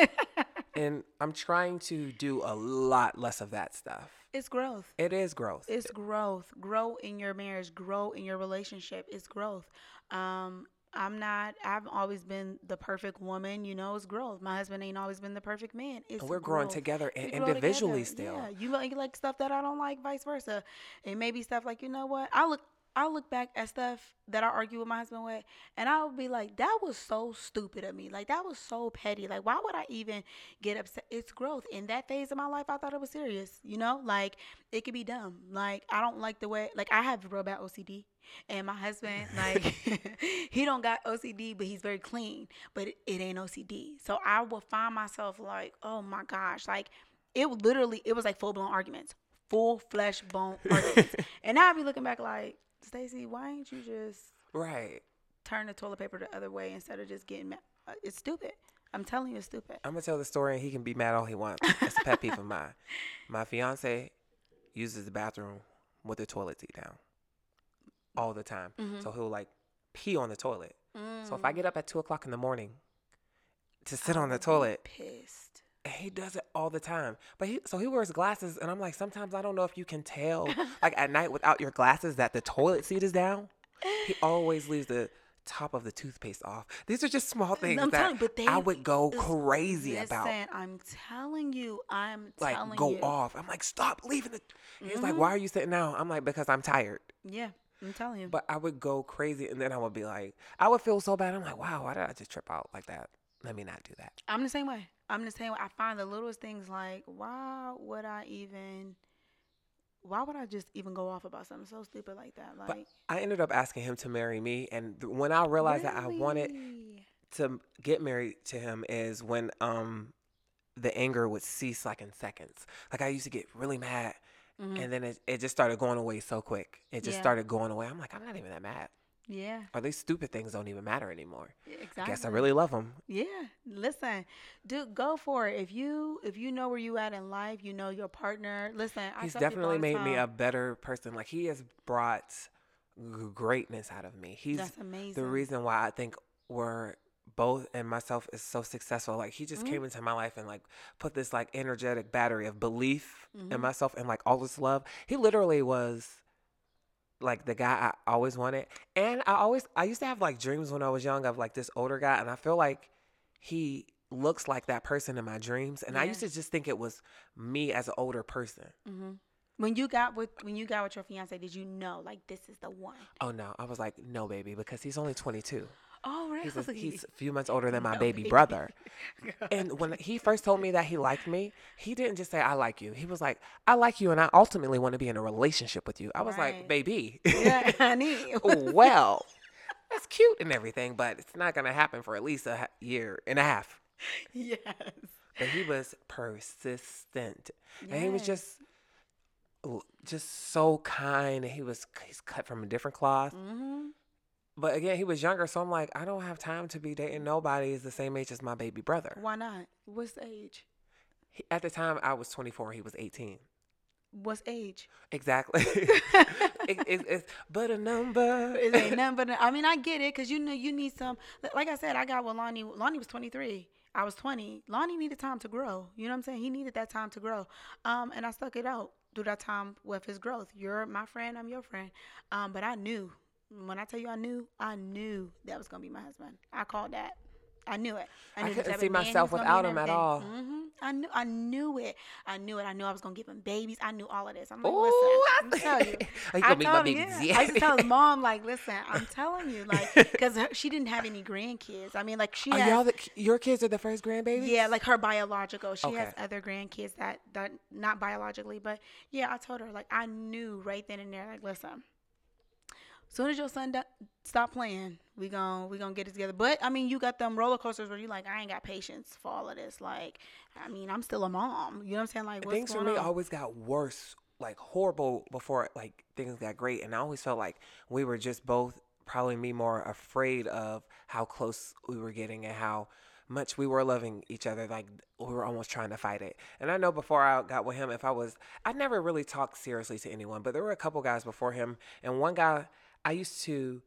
and I'm trying to do a lot less of that stuff. It's growth. It is growth. It's growth. Grow in your marriage. Grow in your relationship. It's growth. Um, I'm not. I've always been the perfect woman. You know, it's growth. My husband ain't always been the perfect man. It's And we're growing growth. together We and grow individually together. still. Yeah, you like you like stuff that I don't like, vice versa. It may be stuff like you know what I look. I look back at stuff that I argue with my husband with, and I'll be like, "That was so stupid of me. Like that was so petty. Like why would I even get upset?" It's growth. In that phase of my life, I thought it was serious. You know, like it could be dumb. Like I don't like the way. Like I have real bad OCD, and my husband, like he don't got OCD, but he's very clean. But it, it ain't OCD. So I will find myself like, oh my gosh, like it literally it was like full blown arguments, full flesh bone and now I be looking back like, Stacy, why ain't you just Right. turn the toilet paper the other way instead of just getting mad? Uh, It's stupid. I'm telling you, it's stupid. I'm gonna tell the story and he can be mad all he wants. It's a pet peeve of mine. My fiance uses the bathroom with the toilet seat down all the time. Mm-hmm. So he'll like pee on the toilet. So if Mm. I get up at two o'clock in the morning to sit I on the toilet, pissed. He does it all the time. But he so he wears glasses, and I'm like, sometimes I don't know if you can tell, like at night without your glasses, that the toilet seat is down. He always leaves the top of the toothpaste off. These are just small things I'm that telling but they- I would go Listen, crazy about. I'm telling you, I'm like telling go you. Mm-hmm. off. I'm like, stop leaving it. He's like, why are you sitting down? I'm like, because I'm tired. Yeah, I'm telling you. But I would go crazy, and then I would be like, I would feel so bad. I'm like, wow, why did I just trip out like that? Let me not do that. I'm the same way. I'm just saying. I find the littlest things like, why would I even? Why would I just even go off about something so stupid like that? Like, But I ended up asking him to marry me, and th- when I realized that I wanted to get married to him is when um the anger would cease like in seconds. Like I used to get really mad, and then it, it just started going away so quick. It just Mm-hmm. Yeah. started going away. I'm like, I'm not even that mad. Yeah, Or these stupid things don't even matter anymore. exactly. I guess I really love him. Yeah, listen, dude, go for it. If you if you know where you at in life, you know your partner. Listen, I He's definitely made me a better person. Like he has brought greatness out of me. He's That's amazing. the reason why I think we're both and myself is so successful. Like he just Mm-hmm. came into my life and like put this like energetic battery of belief Mm-hmm. in myself and like all this love. He literally was like the guy I always wanted. And I always I used to have like dreams when I was young of like this older guy and I feel like he looks like that person in my dreams and I used to just think it was me as an older person. Mm-hmm. When you got with when you got with your fiance, did you know like this is the one? Oh no, I was like, no, baby, because he's only 22. Oh, really? He's a, he's a few months older than my baby brother. And when he first told me that he liked me, he didn't just say I like you. He was like, I like you, and I ultimately want to be in a relationship with you. I was like, baby, yeah, honey. well, that's cute and everything, but it's not gonna happen for at least a year and a half. yes. But he was persistent, and he was just. Just so kind, and he was he's cut from a different cloth. Mm-hmm. But again, he was younger, so I'm like, I don't have time to be dating nobody is the same age as my baby brother. Why not? What's the age? He, at the time, I was 24. He was 18. What's age? Exactly. it, it, it's but a number. It ain't but. I mean, I get it because you know you need some. Like I said, I got with Lonnie. Lonnie was 23. I was 20. Lonnie needed time to grow. You know what I'm saying? He needed that time to grow. Um, and I stuck it out through that time with his growth. You're my friend. I'm your friend. Um, but I knew when I tell you I knew, I knew that was gonna be my husband. I called that. I knew it. I knew the couldn't see of man he myself without him at all. hmm I knew. I knew it. I knew it. I knew I was gonna give him babies. I knew all of this. I'm like, Ooh, listen. I I'm telling you. You I my told him, babies? yeah. I used to tell his mom, like, listen, I'm telling you, like, because she didn't have any grandkids. I mean, like, she Are has, y'all the, your kids are the first grandbabies? yeah, like her biological. She has other grandkids that that not biologically, but yeah, I told her like I knew right then and there, like, listen. Soon as your son do- stop playing, we gon' we gonna get it together. But I mean, you got them roller coasters where you like, I ain't got patience for all of this. Like, I mean, I'm still a mom. You know what I'm saying? Like, what's Things for me on? always got worse like horrible before like things got great, and I always felt like we were just both probably me more afraid of how close we were getting and how much we were loving each other like we were almost trying to fight it and i know before i got with him if i was i never really talked seriously to anyone but there were a couple guys before him and one guy i used to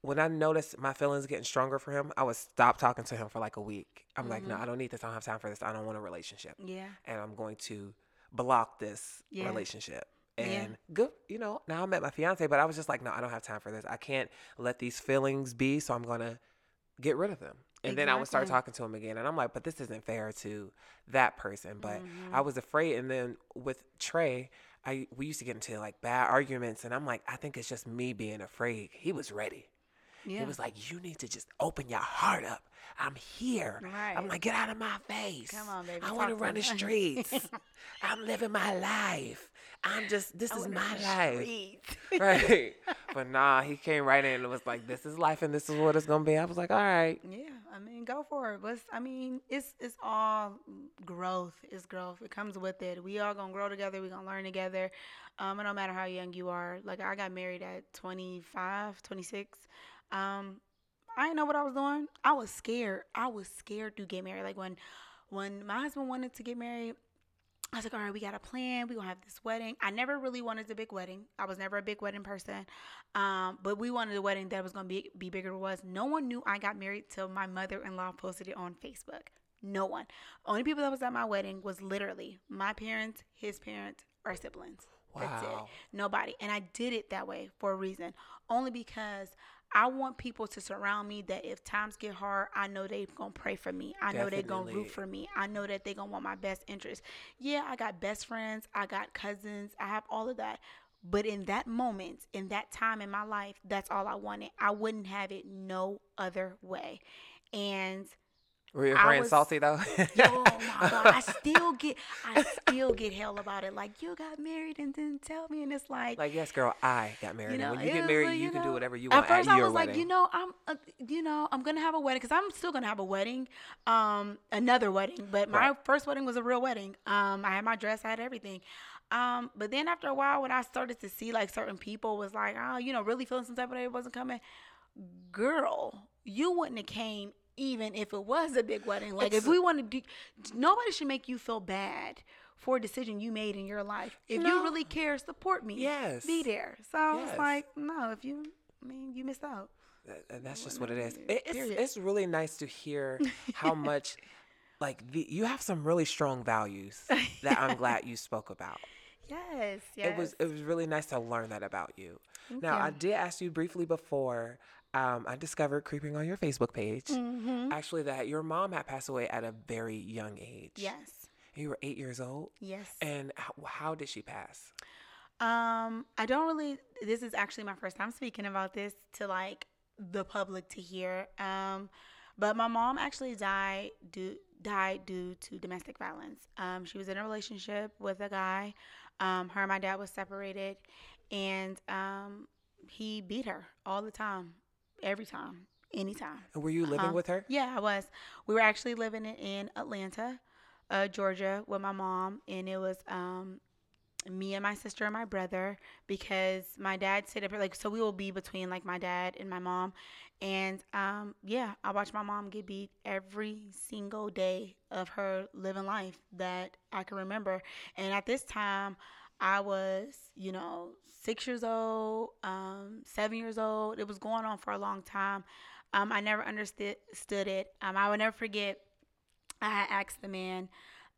when i noticed my feelings getting stronger for him i would stop talking to him for like a week. I'm like no i don't need this. I don't have time for this. I don't want a relationship. Yeah. and i'm going to block this Yeah. relationship. Yeah. and good you know now i met my fiance but i was just like no i don't have time for this. I can't let these feelings be so i'm gonna get rid of them. And then i would start talking to him again and i'm like but this isn't fair to that person. But Mm-hmm. i was afraid and then with trey i we used to get into like bad arguments and i'm like i think it's just me being afraid. He was ready. Yeah. he was like you need to just open your heart up. I'm here. I'm Right. like get out of my face. Come on, baby, i want to run the streets. I'm living my life i'm just this I is my life right but nah he came right in and was like this is life and this is what it's gonna be i was like all right Yeah, I mean, go for it. But I mean, it's it's all growth. It's growth. It comes with it. We all gonna grow together. We gonna learn together. Um, and no matter how young you are, like I got married at 25, 26. Um, I didn't know what I was doing. I was scared. I was scared to get married. Like when when my husband wanted to get married, I was like, all right, we got a plan. We're going to have this wedding. I never really wanted a big wedding. I was never a big wedding person. Um, but we wanted a wedding that was going to be, be bigger than it was. No one knew I got married till my mother-in-law posted it on Facebook. No one. Only people that was at my wedding was literally my parents, his parents, our siblings. That's it. Wow. Nobody. And I did it that way for a reason. Only because I want people to surround me that if times get hard, I know they gonna pray for me. I know they gonna root for me. I know that they gonna want my best interest. Yeah, I got best friends, I got cousins, I have all of that. But in that moment, in that time in my life, that's all I wanted. I wouldn't have it no other way. And were your friends was- salty though oh my god, I still get I still get hell about it. Like you got married and didn't tell me, and it's like, like yes girl i got married you know, and when you get married like, you, can do whatever you want. At first, at I your was wedding like, you know, I'm, uh, you know, I'm gonna have a wedding because I'm still gonna have a wedding, um, another wedding. But my Right. first wedding was a real wedding. Um, I had my dress, I had everything. Um, but then after a while, when I started to see like certain people was like, oh, you know, really feeling some type of way it wasn't coming. Girl, you wouldn't have came even if it was a big wedding. Like if we want to do, nobody should make you feel bad for a decision you made in your life. If you, really care, support me. Yes. be there. So Yes. it's like, no, if you, I mean, you missed out. And that's just what it no, is. It, it's period. it's really nice to hear how much like the, you have some really strong values that I'm glad you spoke about. Yes, yes. It was it was really nice to learn that about you. Thank now I did ask you briefly before. Um, I discovered creeping on your Facebook page Mm-hmm. actually that your mom had passed away at a very young age. Yes, you were eight years old. yes. And how, how did she pass? Um, I don't really. This is actually my first time speaking about this to like the public to hear. Um, but my mom actually died due died due to domestic violence. Um, she was in a relationship with a guy. Um, her and my dad was separated, and um, he beat her all the time, every time, anytime. And were you living Uh-huh. with her? Yeah, I was. We were actually living in- Atlanta, uh, Georgia, with my mom, and it was um, me and my sister and my brother because my dad stayed up here. Like, so we will be between like my dad and my mom, and um, yeah, I watched my mom get beat every single day of her living life that I can remember. And at this time, I was, you know, six years old, um, seven years old. It was going on for a long time. Um, I never understood it. Um, I will never forget. I asked the man,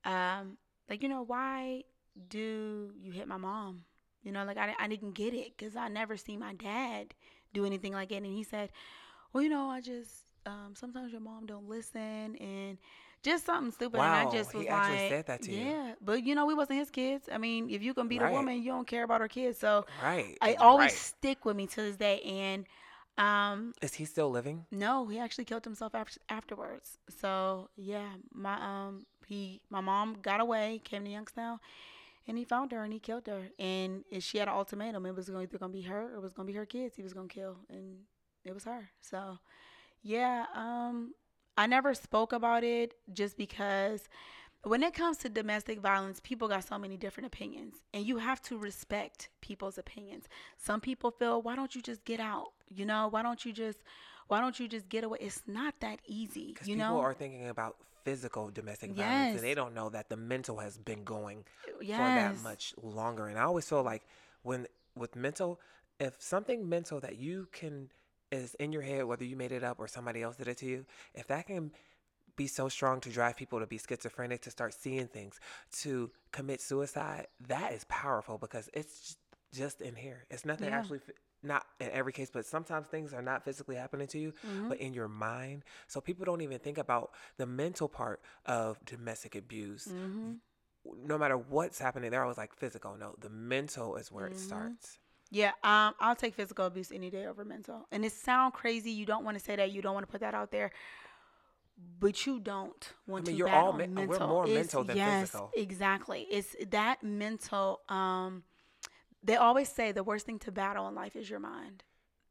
um, like, you know, why do you hit my mom? You know, like I, I didn't get it because I never seen my dad do anything like it. And he said, well, you know, I just um, sometimes your mom don't listen and just something stupid. and I just was he like, said that to you. yeah, but you know, we wasn't his kids. I mean, if you can beat Right. a woman, you don't care about her kids. So Right. I always right. stick with me to this day. And um, Is he still living? no, he actually killed himself after, afterwards. So yeah, my um he my mom got away, came to Youngstown, and he found her and he killed her. And she had an ultimatum: it was going either gonna be her or it was gonna be her kids. He was gonna kill, and it was her. So yeah, um, I never spoke about it just because when it comes to domestic violence, people got so many different opinions, and you have to respect people's opinions. Some people feel, why don't you just get out? You know, why don't you just, why don't you just get away? It's not that easy. Because You people know, are thinking about physical domestic violence and they don't know that the mental has been going for that much longer. And I always feel like when with mental, if something mental that you can is in your head, whether you made it up or somebody else did it to you, if that can be so strong to drive people to be schizophrenic, to start seeing things, to commit suicide, that is powerful because it's just in here. It's nothing Yeah. actually. Not in every case, but sometimes things are not physically happening to you, Mm-hmm. but in your mind. So people don't even think about the mental part of domestic abuse. Mm-hmm. No matter what's happening, they're always like physical. No, the mental is where Mm-hmm. it starts. Yeah, um, I'll take physical abuse any day over mental. And it sounds crazy. You don't want to say that. You don't want to put that out there. But you don't want mean, to you're all on men- we're mental. more It's- mental than yes, physical. Exactly. It's that mental. Um, they always say the worst thing to battle in life is your mind.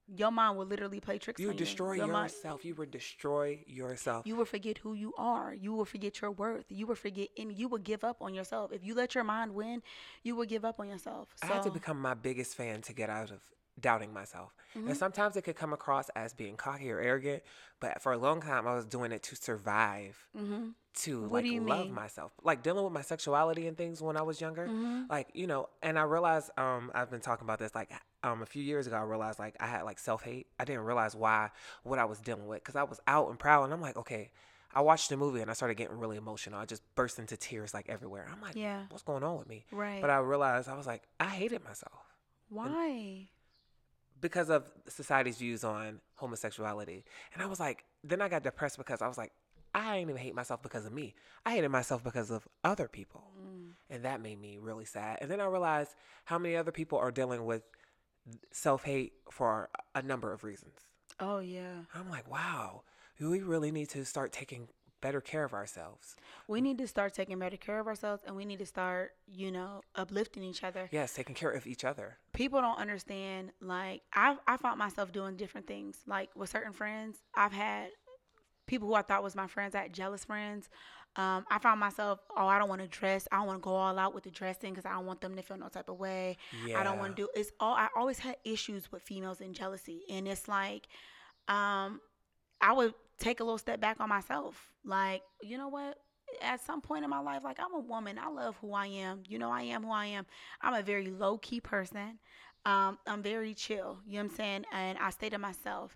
Your mind will literally play tricks You on destroy you. Your mind- yourself. You will destroy yourself. you will forget who you are. You will forget your worth. You will forget, and you will give up on yourself. If you let your mind win, you will give up on yourself. So, I had to become my biggest fan to get out of doubting myself. Mm-hmm. And sometimes it could come across as being cocky or arrogant, but for a long time I was doing it to survive, to What like you love mean? myself. Like dealing with my sexuality and things when I was younger. Mm-hmm. Like, you know, and I realized um I've been talking about this like um a few years ago I realized like I had like self-hate. I didn't realize why what I was dealing with cuz I was out and proud and I'm like, okay, I watched the movie and I started getting really emotional. I just burst into tears like everywhere. I'm like, Yeah. what's going on with me? Right. But I realized I was like, I hated myself why? because of society's views on homosexuality. And I was like, then I got depressed because I was like, I didn't even hate myself because of me. I hated myself because of other people. And that made me really sad. And then I realized how many other people are dealing with self hate for a number of reasons. Oh yeah. I'm like, wow, we really need to start taking better care of ourselves. We need to start taking better care of ourselves and we need to start, you know, uplifting each other. Yes, taking care of each other. People don't understand like I I found myself doing different things. Like with certain friends, I've had people who I thought was my friends, I had jealous friends. Um, I found myself, oh, I don't want to dress. I don't want to go all out with the dressing because I don't want them to feel no type of way. I don't want to do. It's all. I always had issues with females and jealousy, and it's like, um, I would take a little step back on myself. Like, you know what? At some point in my life, like I'm a woman. I love who I am. You know, I am who I am. I'm a very low key person. Um, I'm very chill. You know what I'm saying? And I stay to myself.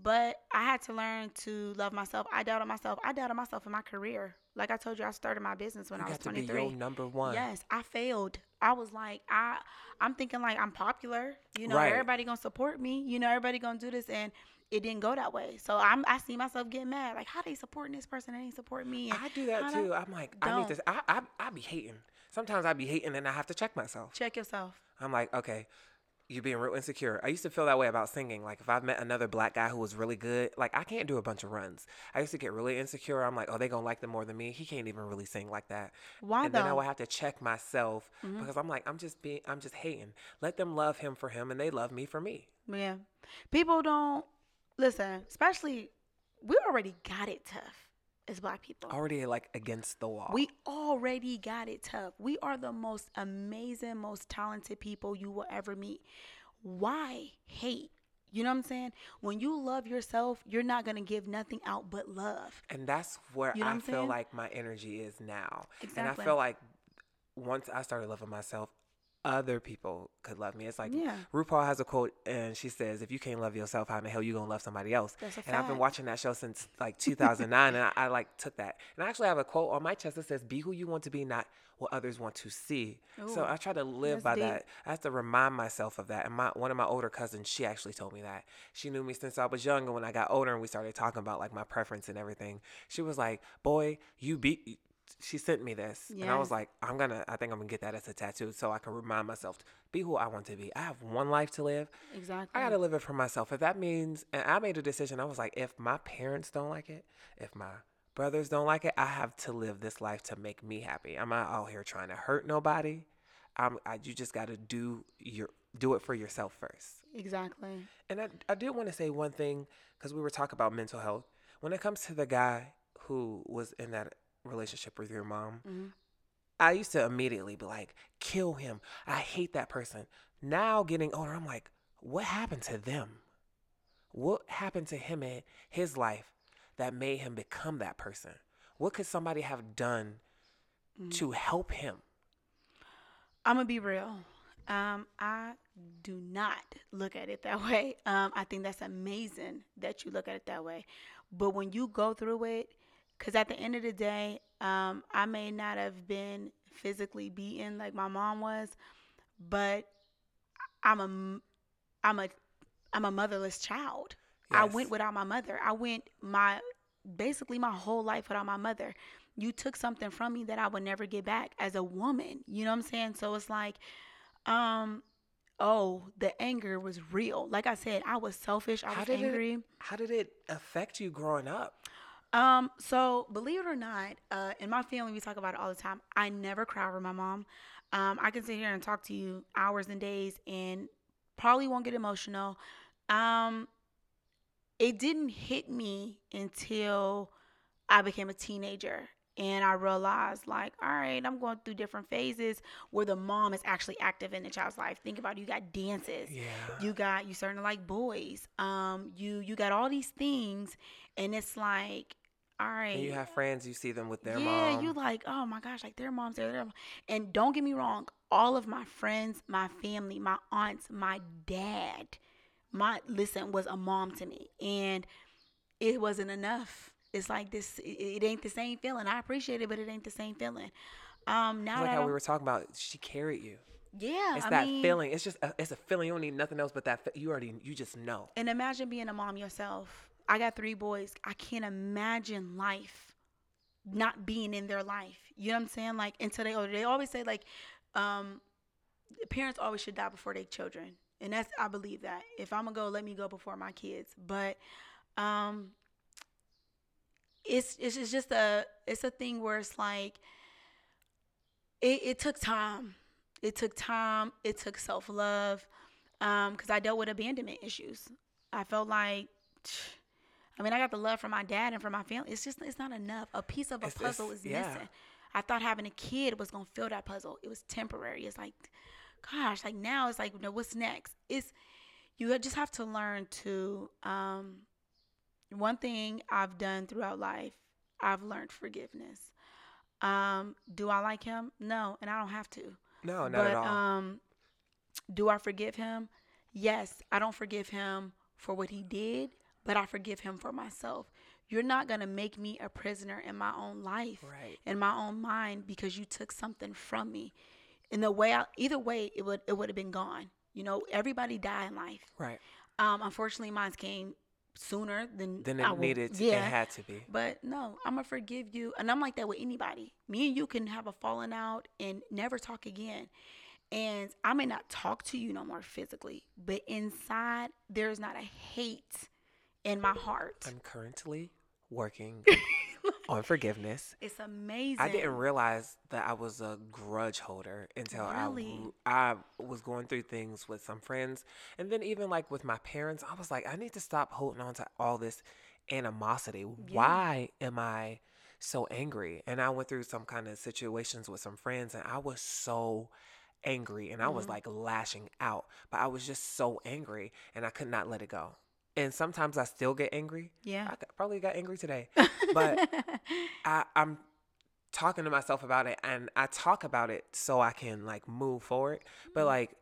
But I had to learn to love myself. I doubted myself. I doubted myself in my career. Like I told you, I started my business when You I was got to be 23. number one. Yes, I failed. I was like, I, I'm thinking like I'm popular. You know, Right. everybody gonna support me. You know, everybody gonna do this, and it didn't go that way. So I'm, I see myself getting mad. Like, how they supporting this person and they ain't supporting me? And I do that too. I'm like, I need Don't. I, I I be hating. Sometimes I be hating, and I have to check myself. Check yourself. I'm like, okay, you being real insecure. I used to feel that way about singing. Like if I've met another black guy who was really good, like I can't do a bunch of runs. I used to get really insecure. I'm like, oh, they gonna like them more than me. He can't even really sing like that. Why and then I though? Mm-hmm. would have to check myself because I'm like, I'm just being, I'm just hating. Let them love him for him, and they love me for me. Yeah, people don't listen. Especially, we already got it tough as black people. Already like against the wall. We already got it tough. We are the most amazing, most talented people you will ever meet. Why hate? You know what I'm saying? When you love yourself, you're not to give nothing out but love. And that's where You know I feel saying? like my energy is now. Exactly. And I feel like once I started loving myself, other people could love me. It's like Yeah. RuPaul has a quote and she says, if you can't love yourself, how in the hell you gonna love somebody else? And I've been watching that show since like 2009 and I, I like took that. And I actually have a quote on my chest that says, be who you want to be, not what others want to see. so I try to live by deep. that. I have to remind myself of that. And my one of my older cousins, she actually told me that. She knew me since I was young, and when I got older and we started talking about like my preference and everything, she was like, "Boy, you beat." She sent me this, and I was like, "I'm gonna. I think I'm gonna get that as a tattoo, so I can remind myself to be who I want to be. I have one life to live. Exactly. I gotta live it for myself. If that means, and I made a decision. I was like, if my parents don't like it, if my brothers don't like it, I have to live this life to make me happy. I'm not out here trying to hurt nobody. I'm. I, you just gotta do your do it for yourself first. exactly. And I, I did want to say one thing because we were talking about mental health. When it comes to the guy who was in that relationship with your mom, Mhm. I used to immediately be like, kill him. I hate that person. Now getting older, I'm like, what happened to them? What happened to him in his life that made him become that person? What could somebody have done to help him? I'm gonna be real. Um, I do not look at it that way. Um, I think that's amazing that you look at it that way. But when you go through it, because at the end of the day, um, I may not have been physically beaten like my mom was, but I'm a, I'm a, I'm a motherless child. I went without my mother. I went my basically my whole life without my mother. You took something from me that I would never get back as a woman. You know what I'm saying? So it's like, um, oh, the anger was real. Like I said, I was selfish. I How was angry. it? How did it affect you growing up? Um, so believe it or not, uh, in my family we talk about it all the time. I never cry over my mom. Um, I can sit here and talk to you hours and days and probably won't get emotional. Um, it didn't hit me until I became a teenager and I realized like, all right, I'm going through different phases where the mom is actually active in the child's life. Think about it, you got dances Yeah. you got you starting to like boys um you you got all these things and it's like all right And you have friends, you see them with their yeah mom. Yeah, you like oh my gosh like their moms their, their and don't get me wrong all of my friends my family my aunts my dad my listen was a mom to me and it wasn't enough it's like this it, it ain't the same feeling i appreciate it but it ain't the same feeling um now like how we were talking about, she carried you. yeah It's I that mean, feeling. It's just, a, it's a feeling. You don't need nothing else but that. You already, you just know. And imagine being a mom yourself. I got three boys. I can't imagine life not being in their life. You know what I'm saying? Like until they older. They always say like, um, parents always should die before their children. And that's I believe that. If I'm gonna go, let me go before my kids. But um it's it's, it's just a it's a thing where it's like it, it took time. It took time. It took self love. Um, because I dealt with abandonment issues. I felt like, I mean, I got the love from my dad and from my family. It's just, it's not enough. A piece of a It's- it's- puzzle is yeah. missing. I thought having a kid was gonna fill that puzzle. It was temporary. It's like, gosh, like now it's like, no, what's next? It's you just have to learn to. Um, one thing I've done throughout life, I've learned forgiveness. Um, do I like him? No, and I don't have to. No, not but at all. um, do I forgive him? Yes, I don't forgive him for what he did, but I forgive him for myself. You're not gonna make me a prisoner in my own life, Right. in my own mind, because you took something from me. In the way, I, either way, it would it would have been gone. You know, everybody die in life. right. Um, unfortunately, mine came sooner than Then I it will- needed, Yeah, it had to be. but no, I'm gonna forgive you, and I'm like that with anybody. Me and you can have a falling out and never talk again. And I may not talk to you no more physically, but inside there's not a hate in my heart. I'm currently working on forgiveness. It's amazing. I didn't realize that I was a grudge holder until Really? I I was going through things with some friends, and then even like with my parents. I was like, I need to stop holding on to all this animosity. Why am I so angry? And I went through some kind of situations with some friends, and I was so angry, and I was Mhm. like lashing out. But I was just so angry, and I could not let it go. And sometimes I still get angry. Yeah. I probably got angry today, but I, I'm talking to myself about it and I talk about it so I can like move forward. But like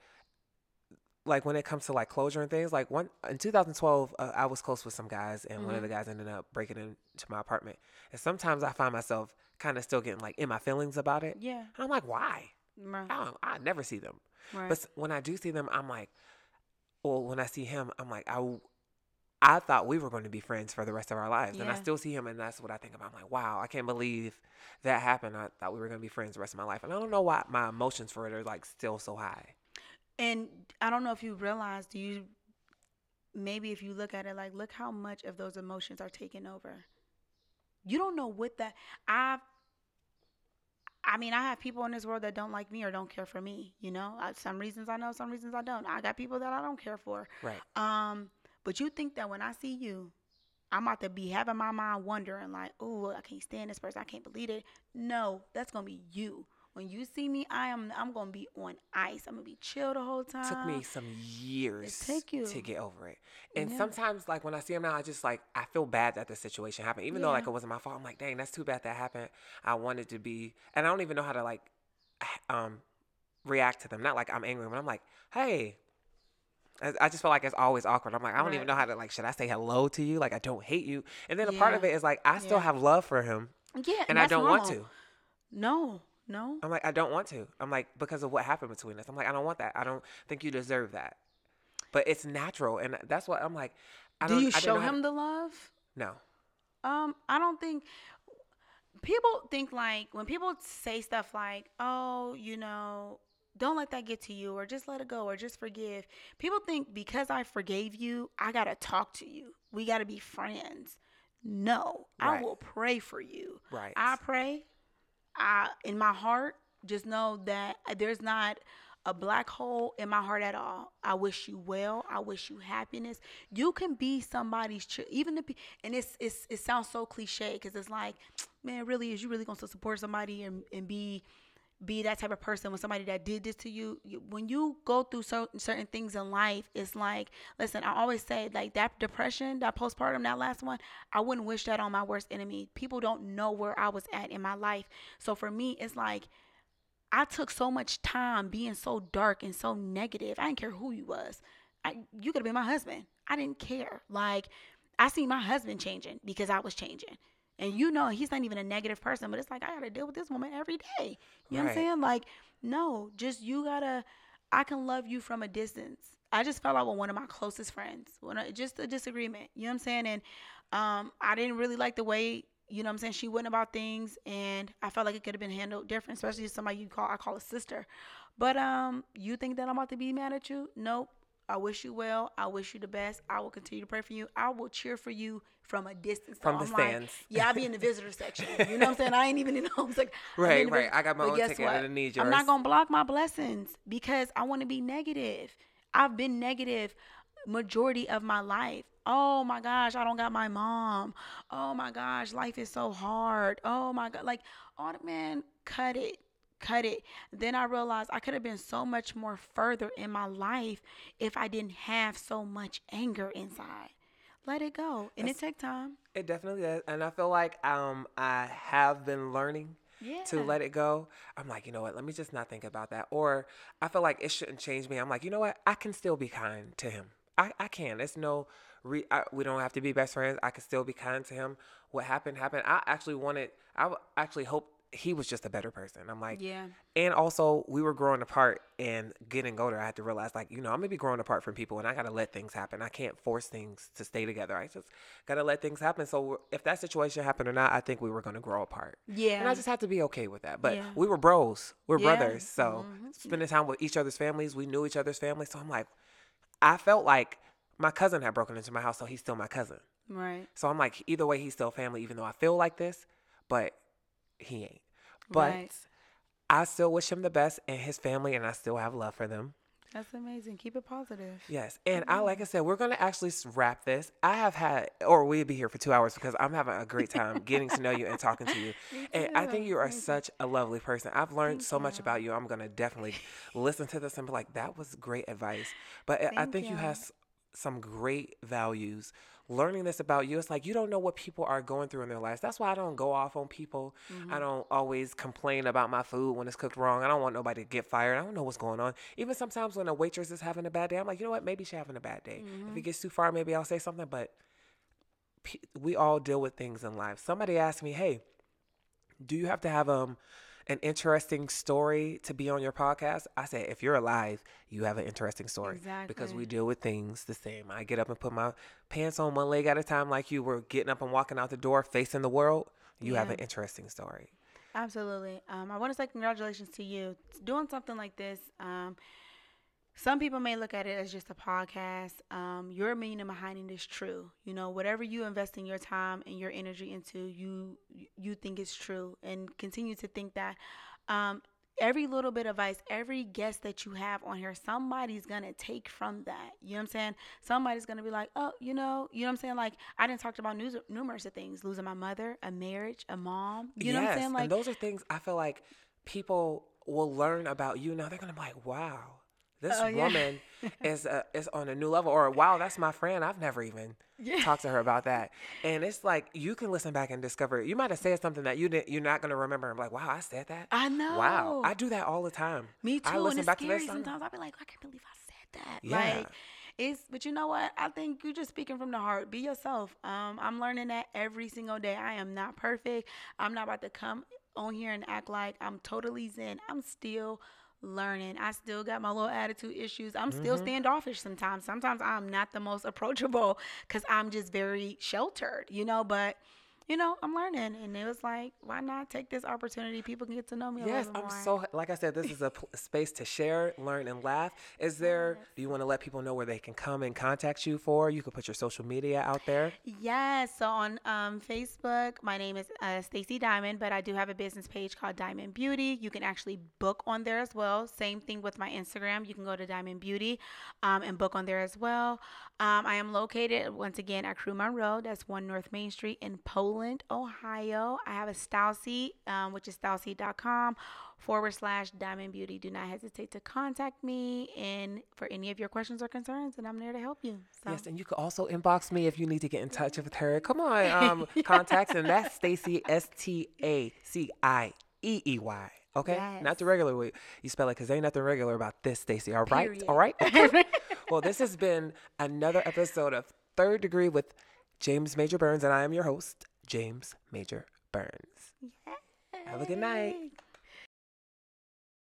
like when it comes to like closure and things, like one in 2012, uh, I was close with some guys, and one of the guys ended up breaking into my apartment. And sometimes I find myself kind of still getting like in my feelings about it. yeah. And I'm like, why? Right. I, don't, I never see them. right. But when I do see them, I'm like, well, when I see him, I'm like, I, I thought we were going to be friends for the rest of our lives, and I still see him, and that's what I think about. I'm like, wow, I can't believe that happened. I thought we were going to be friends the rest of my life, and I don't know why my emotions for it are like still so high. And I don't know if you realize, do you maybe if you look at it like look how much of those emotions are taking over. You don't know what that I've I mean, I have people in this world that don't like me or don't care for me, you know? I, some reasons I know, some reasons I don't. I got people that I don't care for. Right. Um, but you think that when I see you, I'm about to be having my mind wondering like, oh, I can't stand this person. I can't believe it. No, that's gonna be you. When you see me, I am I'm gonna be on ice. I'm gonna be chill the whole time. took me some years take you. to get over it. And Yeah. sometimes, like when I see him now, I just like I feel bad that the situation happened, even though like it wasn't my fault. I'm like, dang, that's too bad that happened. I wanted to be, and I don't even know how to like, um, react to them. Not like I'm angry, but I'm like, hey. I I just feel like it's always awkward. I'm like, I don't even know how to like. Should I say hello to you? Like, I don't hate you. And then a part of it is like, I still Yeah. have love for him, Yeah, and I don't want to. No, no. I'm like, I don't want to. I'm like, because of what happened between us. I'm like, I don't want that. I don't think you deserve that. But it's natural, and that's what I'm like. I Do don't, you show how to- him the love? No. Um, I don't think people think like when people say stuff like, "Oh, you know, don't let that get to you," or just let it go, or just forgive. People think because I forgave you, I gotta talk to you. We gotta be friends. No, Right. I will pray for you. Right. I pray. I in my heart, just know that there's not a black hole in my heart at all. I wish you well. I wish you happiness. You can be somebody's ch- even if and it's it's it sounds so cliche because it's like, man, really is you really gonna support somebody and, and be be that type of person with somebody that did this to you, when you go through certain certain things in life it's like listen i always say like that depression that postpartum that last one i wouldn't wish that on my worst enemy. People don't know where i was at in my life. So for me it's like i took so much time being so dark and so negative. I didn't care who you was. I, you could have been my husband. I didn't care. Like i seen my husband changing because i was changing and you know he's not even a negative person, but it's like I gotta deal with this woman every day. You know what I'm saying? Like, no, just you gotta. I can love you from a distance. I just fell out with one of my closest friends. When I, just a disagreement. You know what I'm saying? And um, I didn't really like the way you know what I'm saying she went about things, and I felt like it could have been handled different, especially somebody you call I call a sister. But um, you think that I'm about to be mad at you? Nope. I wish you well. I wish you the best. I will continue to pray for you. I will cheer for you from a distance. From So the I'm like, stands. yeah, I'll be in the visitor section. You know what I'm saying? I ain't even in the homes. Like, Right, right. I got my But own ticket what? I need yours. I'm not gonna block my blessings because I want to be negative. I've been negative majority of my life. Oh my gosh, I don't got my mom. Oh my gosh, life is so hard. Oh my god, like, oh man, cut it cut it. Then I realized I could have been so much more further in my life if I didn't have so much anger inside. Let it go. And it take time. It definitely does, and I feel like um I have been learning Yeah. to let it go. I'm like, you know what? Let me just not think about that. Or I feel like it shouldn't change me. I'm like, you know what? I can still be kind to him. I I can. It's no. Re- I, we don't have to be best friends. I can still be kind to him. What happened happened. I actually wanted. I actually hope he was just a better person. I'm like, Yeah. and also we were growing apart and getting older. I had to realize, like, you know, I'm gonna be growing apart from people, and I gotta let things happen. I can't force things to stay together. I just gotta let things happen. So if that situation happened or not, I think we were gonna grow apart. Yeah. And I just had to be okay with that. But Yeah. we were bros. We're Yeah. brothers. So Mhm. spending time with each other's families, we knew each other's families. So I'm like, I felt like my cousin had broken into my house, so he's still my cousin. right. So I'm like, either way, he's still family, even though I feel like this, but he ain't. But Right. I still wish him the best and his family, and I still have love for them. That's amazing. Keep it positive. Yes. And I, like I said, we're going to actually wrap this. I have had, or we'd be here for two hours because I'm having a great time getting to know you and talking to you. And I think you are such a lovely person. I've learned Thank so much about you. I'm going to definitely listen to this and be like, that was great advice. But uh, I- I think you you. have some great values. Learning this about you, it's like you don't know what people are going through in their lives. That's why I don't go off on people. Mm-hmm. I don't always complain about my food when it's cooked wrong. I don't want nobody to get fired. I don't know what's going on. Even sometimes when a waitress is having a bad day, I'm like, you know what? Maybe she's having a bad day. Mm-hmm. If it gets too far, maybe I'll say something. But we all deal with things in life. Somebody asked me, hey, do you have to have um an interesting story to be on your podcast? I said, if you're alive, you have an interesting story because we deal with things the same. I get up and put my pants on one leg at a time, like you were getting up and walking out the door, facing the world. You have an interesting story. Absolutely. Um, I want to say congratulations to you doing something like this. Um, some people may look at it as just a podcast. Um, your meaning behind it is true. You know, whatever you invest in your time and your energy into, you you think it's true, and continue to think that. Um, every little bit of advice, every guest that you have on here, somebody's gonna take from that. You know what I'm saying? Somebody's gonna be like, oh, you know, you know what I'm saying? Like I didn't talk about news, numerous of things: losing my mother, a marriage, a mom. You know what I'm saying? Like and those are things I feel like people will learn about you now. They're gonna be like, wow, this Oh, yeah. woman is uh, is on a new level, or wow, that's my friend. I've never even Yeah. talked to her about that. And it's like you can listen back and discover. You might have said something that you didn't. You're not gonna remember. I'm like, wow, I said that. I know. Wow, I do that all the time. Me too. I listen and it's back to scary this. I'm- sometimes. I'll be like, I can't believe I said that. Yeah. Like it's but you know what? I think you're just speaking from the heart. Be yourself. Um, I'm learning that every single day. I am not perfect. I'm not about to come on here and act like I'm totally zen. I'm still learning. I still got my little attitude issues. I'm still Mm-hmm. standoffish sometimes. Sometimes I'm not the most approachable because I'm just very sheltered, you know, but you know, I'm learning, and it was like, why not take this opportunity? People can get to know me a Yes, I'm more. so like I said. This is a space to share, learn, and laugh. Is there? Do you want to let people know where they can come and contact you for? You could put your social media out there. Yes. So on um, Facebook, my name is uh, Stacy Diamond, but I do have a business page called Diamond Beauty. You can actually book on there as well. Same thing with my Instagram. You can go to Diamond Beauty um, and book on there as well. Um, I am located once again at Crew Monroe. That's one North Main Street in Poland, Ohio. I have a StyleSeat, um, which is styleseat.com forward slash diamond beauty. Do not hesitate to contact me and for any of your questions or concerns, and I'm there to help you. So. Yes, and you could also inbox me if you need to get in touch with her. Come on, um, contacts, and that's Stacy S T A C I E E Y. Okay, not the regular way you spell it, because there ain't nothing regular about this, Stacy. All right, Period. all right. Okay. well, this has been another episode of Third Degree with James Major Burns, and I am your host, James Major Burns. Have a good night. Yay.